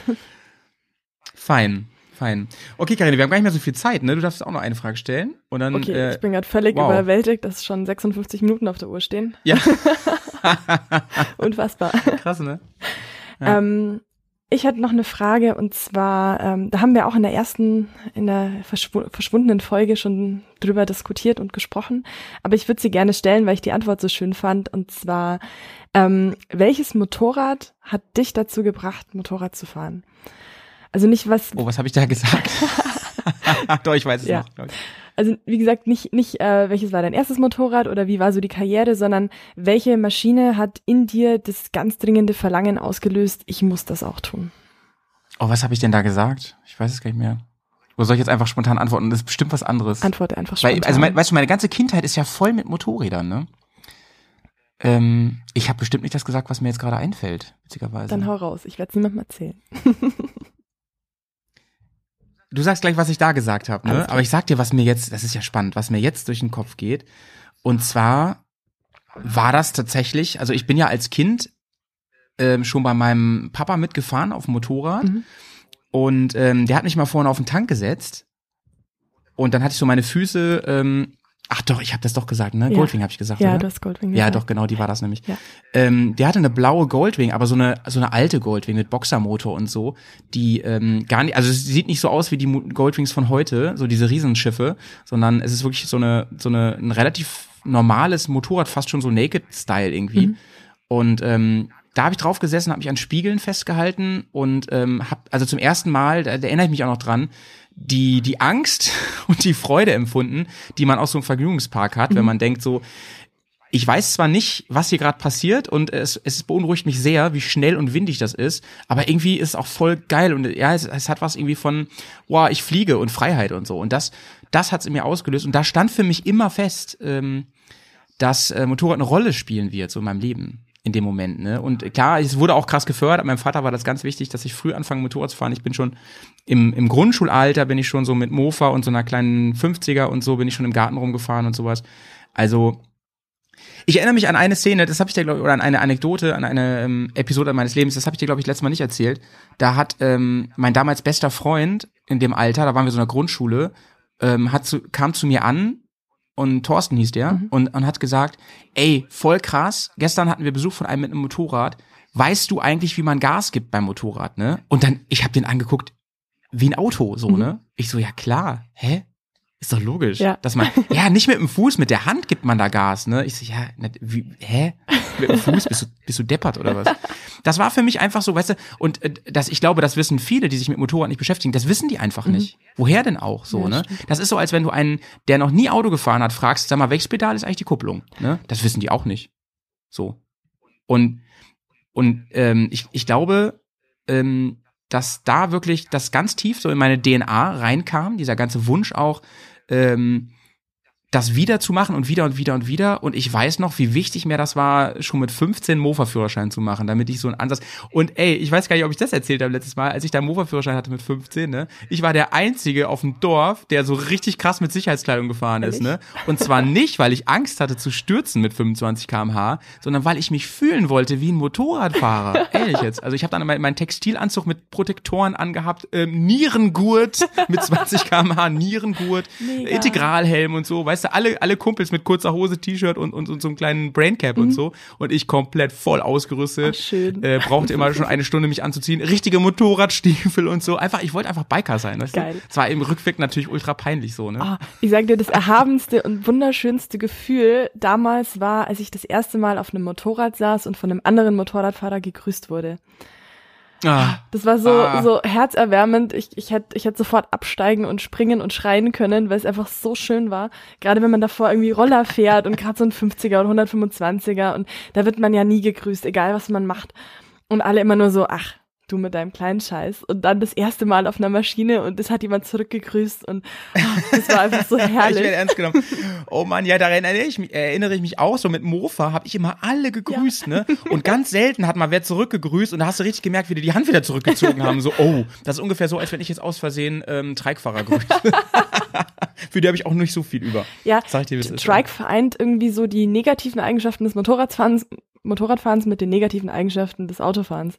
Fein, fein. Okay, Karine, wir haben gar nicht mehr so viel Zeit, ne? Du darfst auch noch eine Frage stellen. Und dann, Okay, äh, ich bin gerade völlig wow. überwältigt, dass schon 56 Minuten auf der Uhr stehen. ja, Unfassbar. krass, ne? Ja. Ähm, ich hatte noch eine Frage und zwar, ähm, da haben wir auch in der ersten, in der verschw verschwundenen Folge schon drüber diskutiert und gesprochen, aber ich würde sie gerne stellen, weil ich die Antwort so schön fand und zwar, ähm, welches Motorrad hat dich dazu gebracht, Motorrad zu fahren? Also nicht was, Oh, was habe ich da gesagt? Doch, ich weiß es Ja. noch. also wie gesagt, nicht, nicht äh, welches war dein erstes Motorrad oder wie war so die Karriere, sondern welche Maschine hat in dir das ganz dringende Verlangen ausgelöst, ich muss das auch tun. Oh, was habe ich denn da gesagt? Ich weiß es gar nicht mehr. Oder soll ich jetzt einfach spontan antworten? Das ist bestimmt was anderes. Antworte einfach Weil, spontan. also, mein, weißt du, meine ganze Kindheit ist ja voll mit Motorrädern, ne? Ähm, ich habe bestimmt nicht das gesagt, was mir jetzt gerade einfällt, witzigerweise. Dann hau raus, ich werde es niemandem erzählen. Du sagst gleich, was ich da gesagt habe, ne? Aber ich sag dir, was mir jetzt, das ist ja spannend, was mir jetzt durch den Kopf geht. Und zwar war das tatsächlich, also ich bin ja als Kind ähm, schon bei meinem Papa mitgefahren auf dem Motorrad Mhm. und ähm, der hat mich mal vorne auf den Tank gesetzt Und dann hatte ich so meine Füße, ähm, ach doch, ich habe das doch gesagt, ne? Ja. Goldwing habe ich gesagt, Ja, oder? du hast Goldwing Ja, gesagt. doch, genau, die war das nämlich. Ja. Ähm, der hatte eine blaue Goldwing, aber so eine so eine alte Goldwing mit Boxermotor und so, die ähm, gar nicht, also es sieht nicht so aus wie die Goldwings von heute, so diese Riesenschiffe, sondern es ist wirklich so eine so eine ein relativ normales Motorrad, fast schon so Naked Style irgendwie. Mhm. Und ähm, da habe ich drauf gesessen, habe mich an Spiegeln festgehalten und ähm, habe also zum ersten Mal, da, da erinnere ich mich auch noch dran, die die Angst und die Freude empfunden, die man aus so einem Vergnügungspark hat, wenn man denkt so, ich weiß zwar nicht, was hier gerade passiert und es, es beunruhigt mich sehr, wie schnell und windig das ist, aber irgendwie ist es auch voll geil und ja, es, es hat was irgendwie von, wow, ich fliege und Freiheit und so. Und das, das hat's in mir ausgelöst und da stand für mich immer fest, ähm, dass äh, Motorrad eine Rolle spielen wird so in meinem Leben in dem Moment, ne? Und klar, es wurde auch krass gefördert. Meinem Vater war das ganz wichtig, dass ich früh anfange Motorrad zu fahren. Ich bin schon im, im Grundschulalter bin ich schon so mit Mofa und so einer kleinen 50er und so bin ich schon im Garten rumgefahren und sowas. Also ich erinnere mich an eine Szene, das habe ich dir glaube oder an eine Anekdote, an eine ähm, Episode meines Lebens, das habe ich dir glaube ich letztes Mal nicht erzählt. Da hat ähm, mein damals bester Freund in dem Alter, da waren wir so in der Grundschule, ähm, hat zu, kam zu mir an und Thorsten hieß der und, und hat gesagt, ey, voll krass, gestern hatten wir Besuch von einem mit einem Motorrad. Weißt du eigentlich, wie man Gas gibt beim Motorrad, ne? Und dann, ich habe den angeguckt, wie ein Auto, so, ne? Ich so, ja klar, hä? Ist doch logisch, Ja. dass man, ja, nicht mit dem Fuß, mit der Hand gibt man da Gas, ne? Ich so, ja, wie, hä? Mit dem Fuß, bist du, bist du deppert oder was? Das war für mich einfach so, weißt du, und äh, das, ich glaube, das wissen viele, die sich mit Motorrad nicht beschäftigen, das wissen die einfach nicht. Woher denn auch, so, Ja, ne? stimmt. Das ist so, als wenn du einen, der noch nie Auto gefahren hat, fragst, sag mal, welches Pedal ist eigentlich die Kupplung, ne? Das wissen die auch nicht. So. Und, und ähm, ich, ich glaube, ähm, dass da wirklich das ganz tief so in meine DNA reinkam, dieser ganze Wunsch auch, ähm, das wieder zu machen und wieder und wieder und wieder. Und ich weiß noch, wie wichtig mir das war, schon mit 15 Mofa-Führerschein zu machen, damit ich so einen Ansatz. Und ey, ich weiß gar nicht, ob ich das erzählt habe letztes Mal, als ich da einen Mofa-Führerschein hatte mit 15, ne? Ich war der Einzige auf dem Dorf, der so richtig krass mit Sicherheitskleidung gefahren ist, ne? Und zwar nicht, weil ich Angst hatte zu stürzen mit 25 km/h, sondern weil ich mich fühlen wollte wie ein Motorradfahrer. Ehrlich jetzt. Also ich habe dann meinen meinen Textilanzug mit Protektoren angehabt, ähm, Nierengurt mit 20 km/h, Nierengurt, Mega. Integralhelm und so, weißt du, alle, alle Kumpels mit kurzer Hose, T-Shirt und, und, und so einem kleinen Braincap und so. Und ich komplett voll ausgerüstet. Mhm. Ach, schön. Äh, brauchte immer schon eine Stunde, mich anzuziehen. Richtige Motorradstiefel und so. Einfach, ich wollte einfach Biker sein. Weißt Geil. Du? Es war im Rückweg natürlich ultra peinlich so, ne? Ah, ich sag dir, das erhabenste und wunderschönste Gefühl damals war, als ich das erste Mal auf einem Motorrad saß und von einem anderen Motorradfahrer gegrüßt wurde. Ah. Das war so, Ah. so herzerwärmend. Ich, ich hätte ich hätte sofort absteigen und springen und schreien können, weil es einfach so schön war. Gerade wenn man davor irgendwie Roller fährt und gerade so ein 50er oder 125er und da wird man ja nie gegrüßt, egal was man macht. Und alle immer nur so, ach, du mit deinem kleinen Scheiß. Und dann das erste Mal auf einer Maschine und es hat jemand zurückgegrüßt und ah, das war einfach so Ich herrlich. werde ernst genommen. Oh Mann, ja, daran erinnere ich mich, erinnere ich mich auch. So mit Mofa habe ich immer alle gegrüßt, ne? Und ganz selten hat mal wer zurückgegrüßt und da hast du richtig gemerkt, wie die die Hand wieder zurückgezogen haben. So, oh, das ist ungefähr so, als wenn ich jetzt aus Versehen ähm, Treikfahrer grüße. Für die habe ich auch nicht so viel über. Ja, ich dir, ist. Trike vereint irgendwie so die negativen Eigenschaften des Motorradfahrens, Motorradfahrens mit den negativen Eigenschaften des Autofahrens.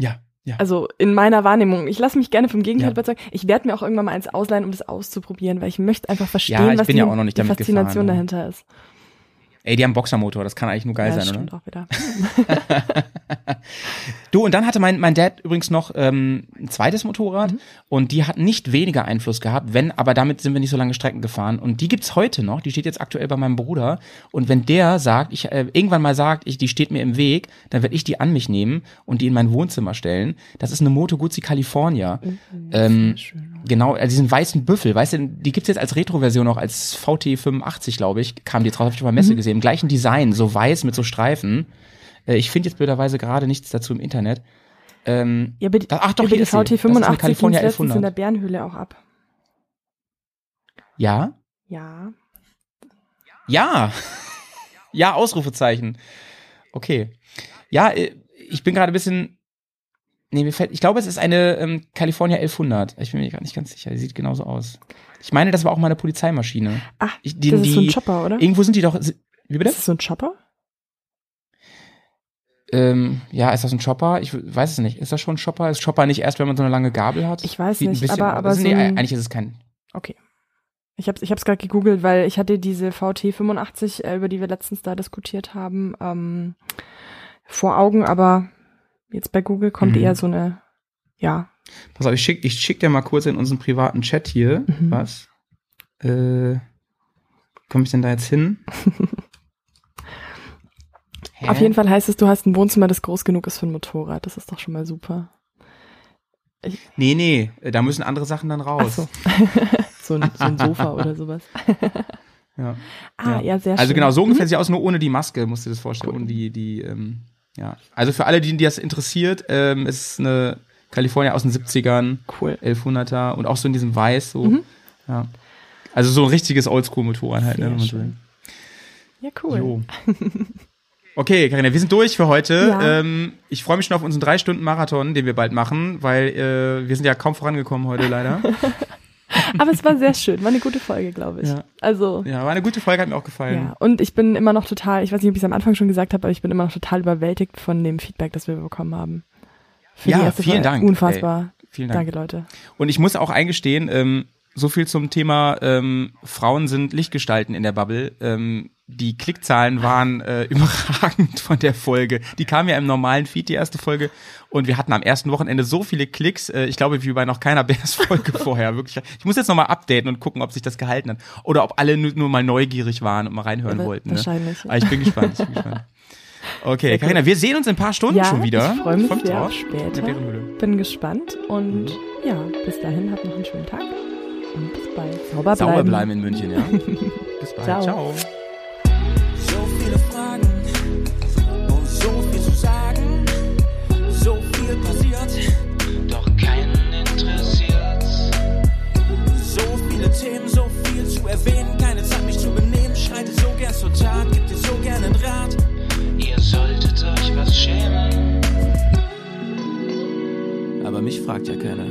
Ja, ja. Also in meiner Wahrnehmung. Ich lasse mich gerne vom Gegenteil Ja. überzeugen. Ich werde mir auch irgendwann mal eins ausleihen, um das auszuprobieren, weil ich möchte einfach verstehen, Ja, was die, ja die Faszination ne? dahinter ist. Ey, die haben Boxermotor, das kann eigentlich nur geil ja, sein, oder? auch wieder. Du, und dann hatte mein, mein Dad übrigens noch ähm, ein zweites Motorrad Mhm. und die hat nicht weniger Einfluss gehabt, wenn, aber damit sind wir nicht so lange Strecken gefahren. Und die gibt's heute noch, die steht jetzt aktuell bei meinem Bruder. Und wenn der sagt, ich äh, irgendwann mal sagt, ich, die steht mir im Weg, dann werde ich die an mich nehmen und die in mein Wohnzimmer stellen. Das ist eine Moto Guzzi California. ähm, genau, also diesen weißen Büffel, weißt du, die gibt's jetzt als Retro-Version auch als VT85, glaube ich, kam die jetzt raus, hab ich auf der Messe gesehen. Im gleichen Design, so weiß mit so Streifen. Äh, ich finde jetzt blöderweise gerade nichts dazu im Internet. Ähm, Ja, aber die, Ach doch, über hier die ist sie. Das ist eine VT85 California ging's letztens 1100. in der Bärenhöhle auch ab. ja? Ja. Ja. Ja, Ausrufezeichen. Okay. Ja, äh, ich bin gerade ein bisschen. Nee, mir fällt. Ich glaube, es ist eine ähm, California 1100. Ich bin mir gerade nicht ganz sicher. Die sieht genauso aus. Ich meine, das war auch mal eine Polizeimaschine. Ach, Ich, die, das ist so ein die- Chopper, oder? Irgendwo sind die doch. Wie bitte? Ist das so ein Chopper? Ähm, ja, ist das ein Chopper? Ich weiß es nicht. Ist das schon ein Chopper? Ist Chopper nicht erst, wenn man so eine lange Gabel hat? Ich weiß Sieht nicht, aber- aber Also, so nee, eigentlich ist es kein. Okay. Ich habe ich hab's gerade gegoogelt, weil ich hatte diese VT 85, äh, über die wir letztens da diskutiert haben, ähm, vor Augen, aber jetzt bei Google kommt Mhm. eher so eine, ja, Pass auf, ich schick, ich schick dir mal kurz in unseren privaten Chat hier Mhm. was. Äh, komme ich denn da jetzt hin? Auf jeden Fall heißt es, du hast ein Wohnzimmer, das groß genug ist für ein Motorrad. Das ist doch schon mal super. Nee, nee, da müssen andere Sachen dann raus. so. so, ein, so ein Sofa oder sowas. Ja. Ah, ja, sehr schön. Also genau, so ungefähr Mhm. sieht aus, nur ohne die Maske, musst du dir das vorstellen. Cool. Ohne die, die, ähm, ja. Also für alle, die, die das interessiert, ähm, es ist eine California aus den 70ern, Cool. 1100er und auch so in diesem Weiß, so. Mhm. Ja. Also so ein richtiges Oldschool-Motorrad halt, ne, wenn man so. Ja, cool. Jo. Okay, Karina, wir sind durch für heute. Ja. Ähm, ich freue mich schon auf unseren drei Stunden Marathon, den wir bald machen, weil äh, wir sind ja kaum vorangekommen heute leider. Aber es war sehr schön. War eine gute Folge, glaube ich. Ja. Also, ja, war eine gute Folge, hat mir auch gefallen. ja. Und ich bin immer noch total, ich weiß nicht, ob ich es am Anfang schon gesagt habe, aber ich bin immer noch total überwältigt von dem Feedback, das wir bekommen haben. Für Ja, die erste vielen Folge. Dank, Unfassbar. Vielen Dank. Danke, Leute. Und ich muss auch eingestehen, ähm, so viel zum Thema ähm, Frauen sind Lichtgestalten in der Bubble. Ähm, die Klickzahlen waren äh, überragend von der Folge. Die kam ja im normalen Feed, die erste Folge. Und wir hatten am ersten Wochenende so viele Klicks, äh, ich glaube, wie bei noch keiner Bears-Folge vorher. Wirklich. Ich muss jetzt nochmal updaten und gucken, ob sich das gehalten hat. Oder ob alle nur, nur mal neugierig waren und mal reinhören Ja, wollten. Ne? wahrscheinlich. Aber ich bin gespannt. Ich bin gespannt. Okay, gut. wir sehen uns in ein paar Stunden Ja, schon wieder. ich freue mich Freu sehr drauf. auf später. Bin gespannt und ja, bis dahin habt noch einen schönen Tag und bis bald. Sauber bleiben. Sauber bleiben in München, ja. Bis bald. Ciao. Ciao. So viele Fragen viele Themen, so viel zu erwähnen. Keine Zeit, mich zu benehmen. Schreite so gern zur Tat, gib dir so gern einen Rat. Ihr solltet euch was schämen. Aber mich fragt ja keiner.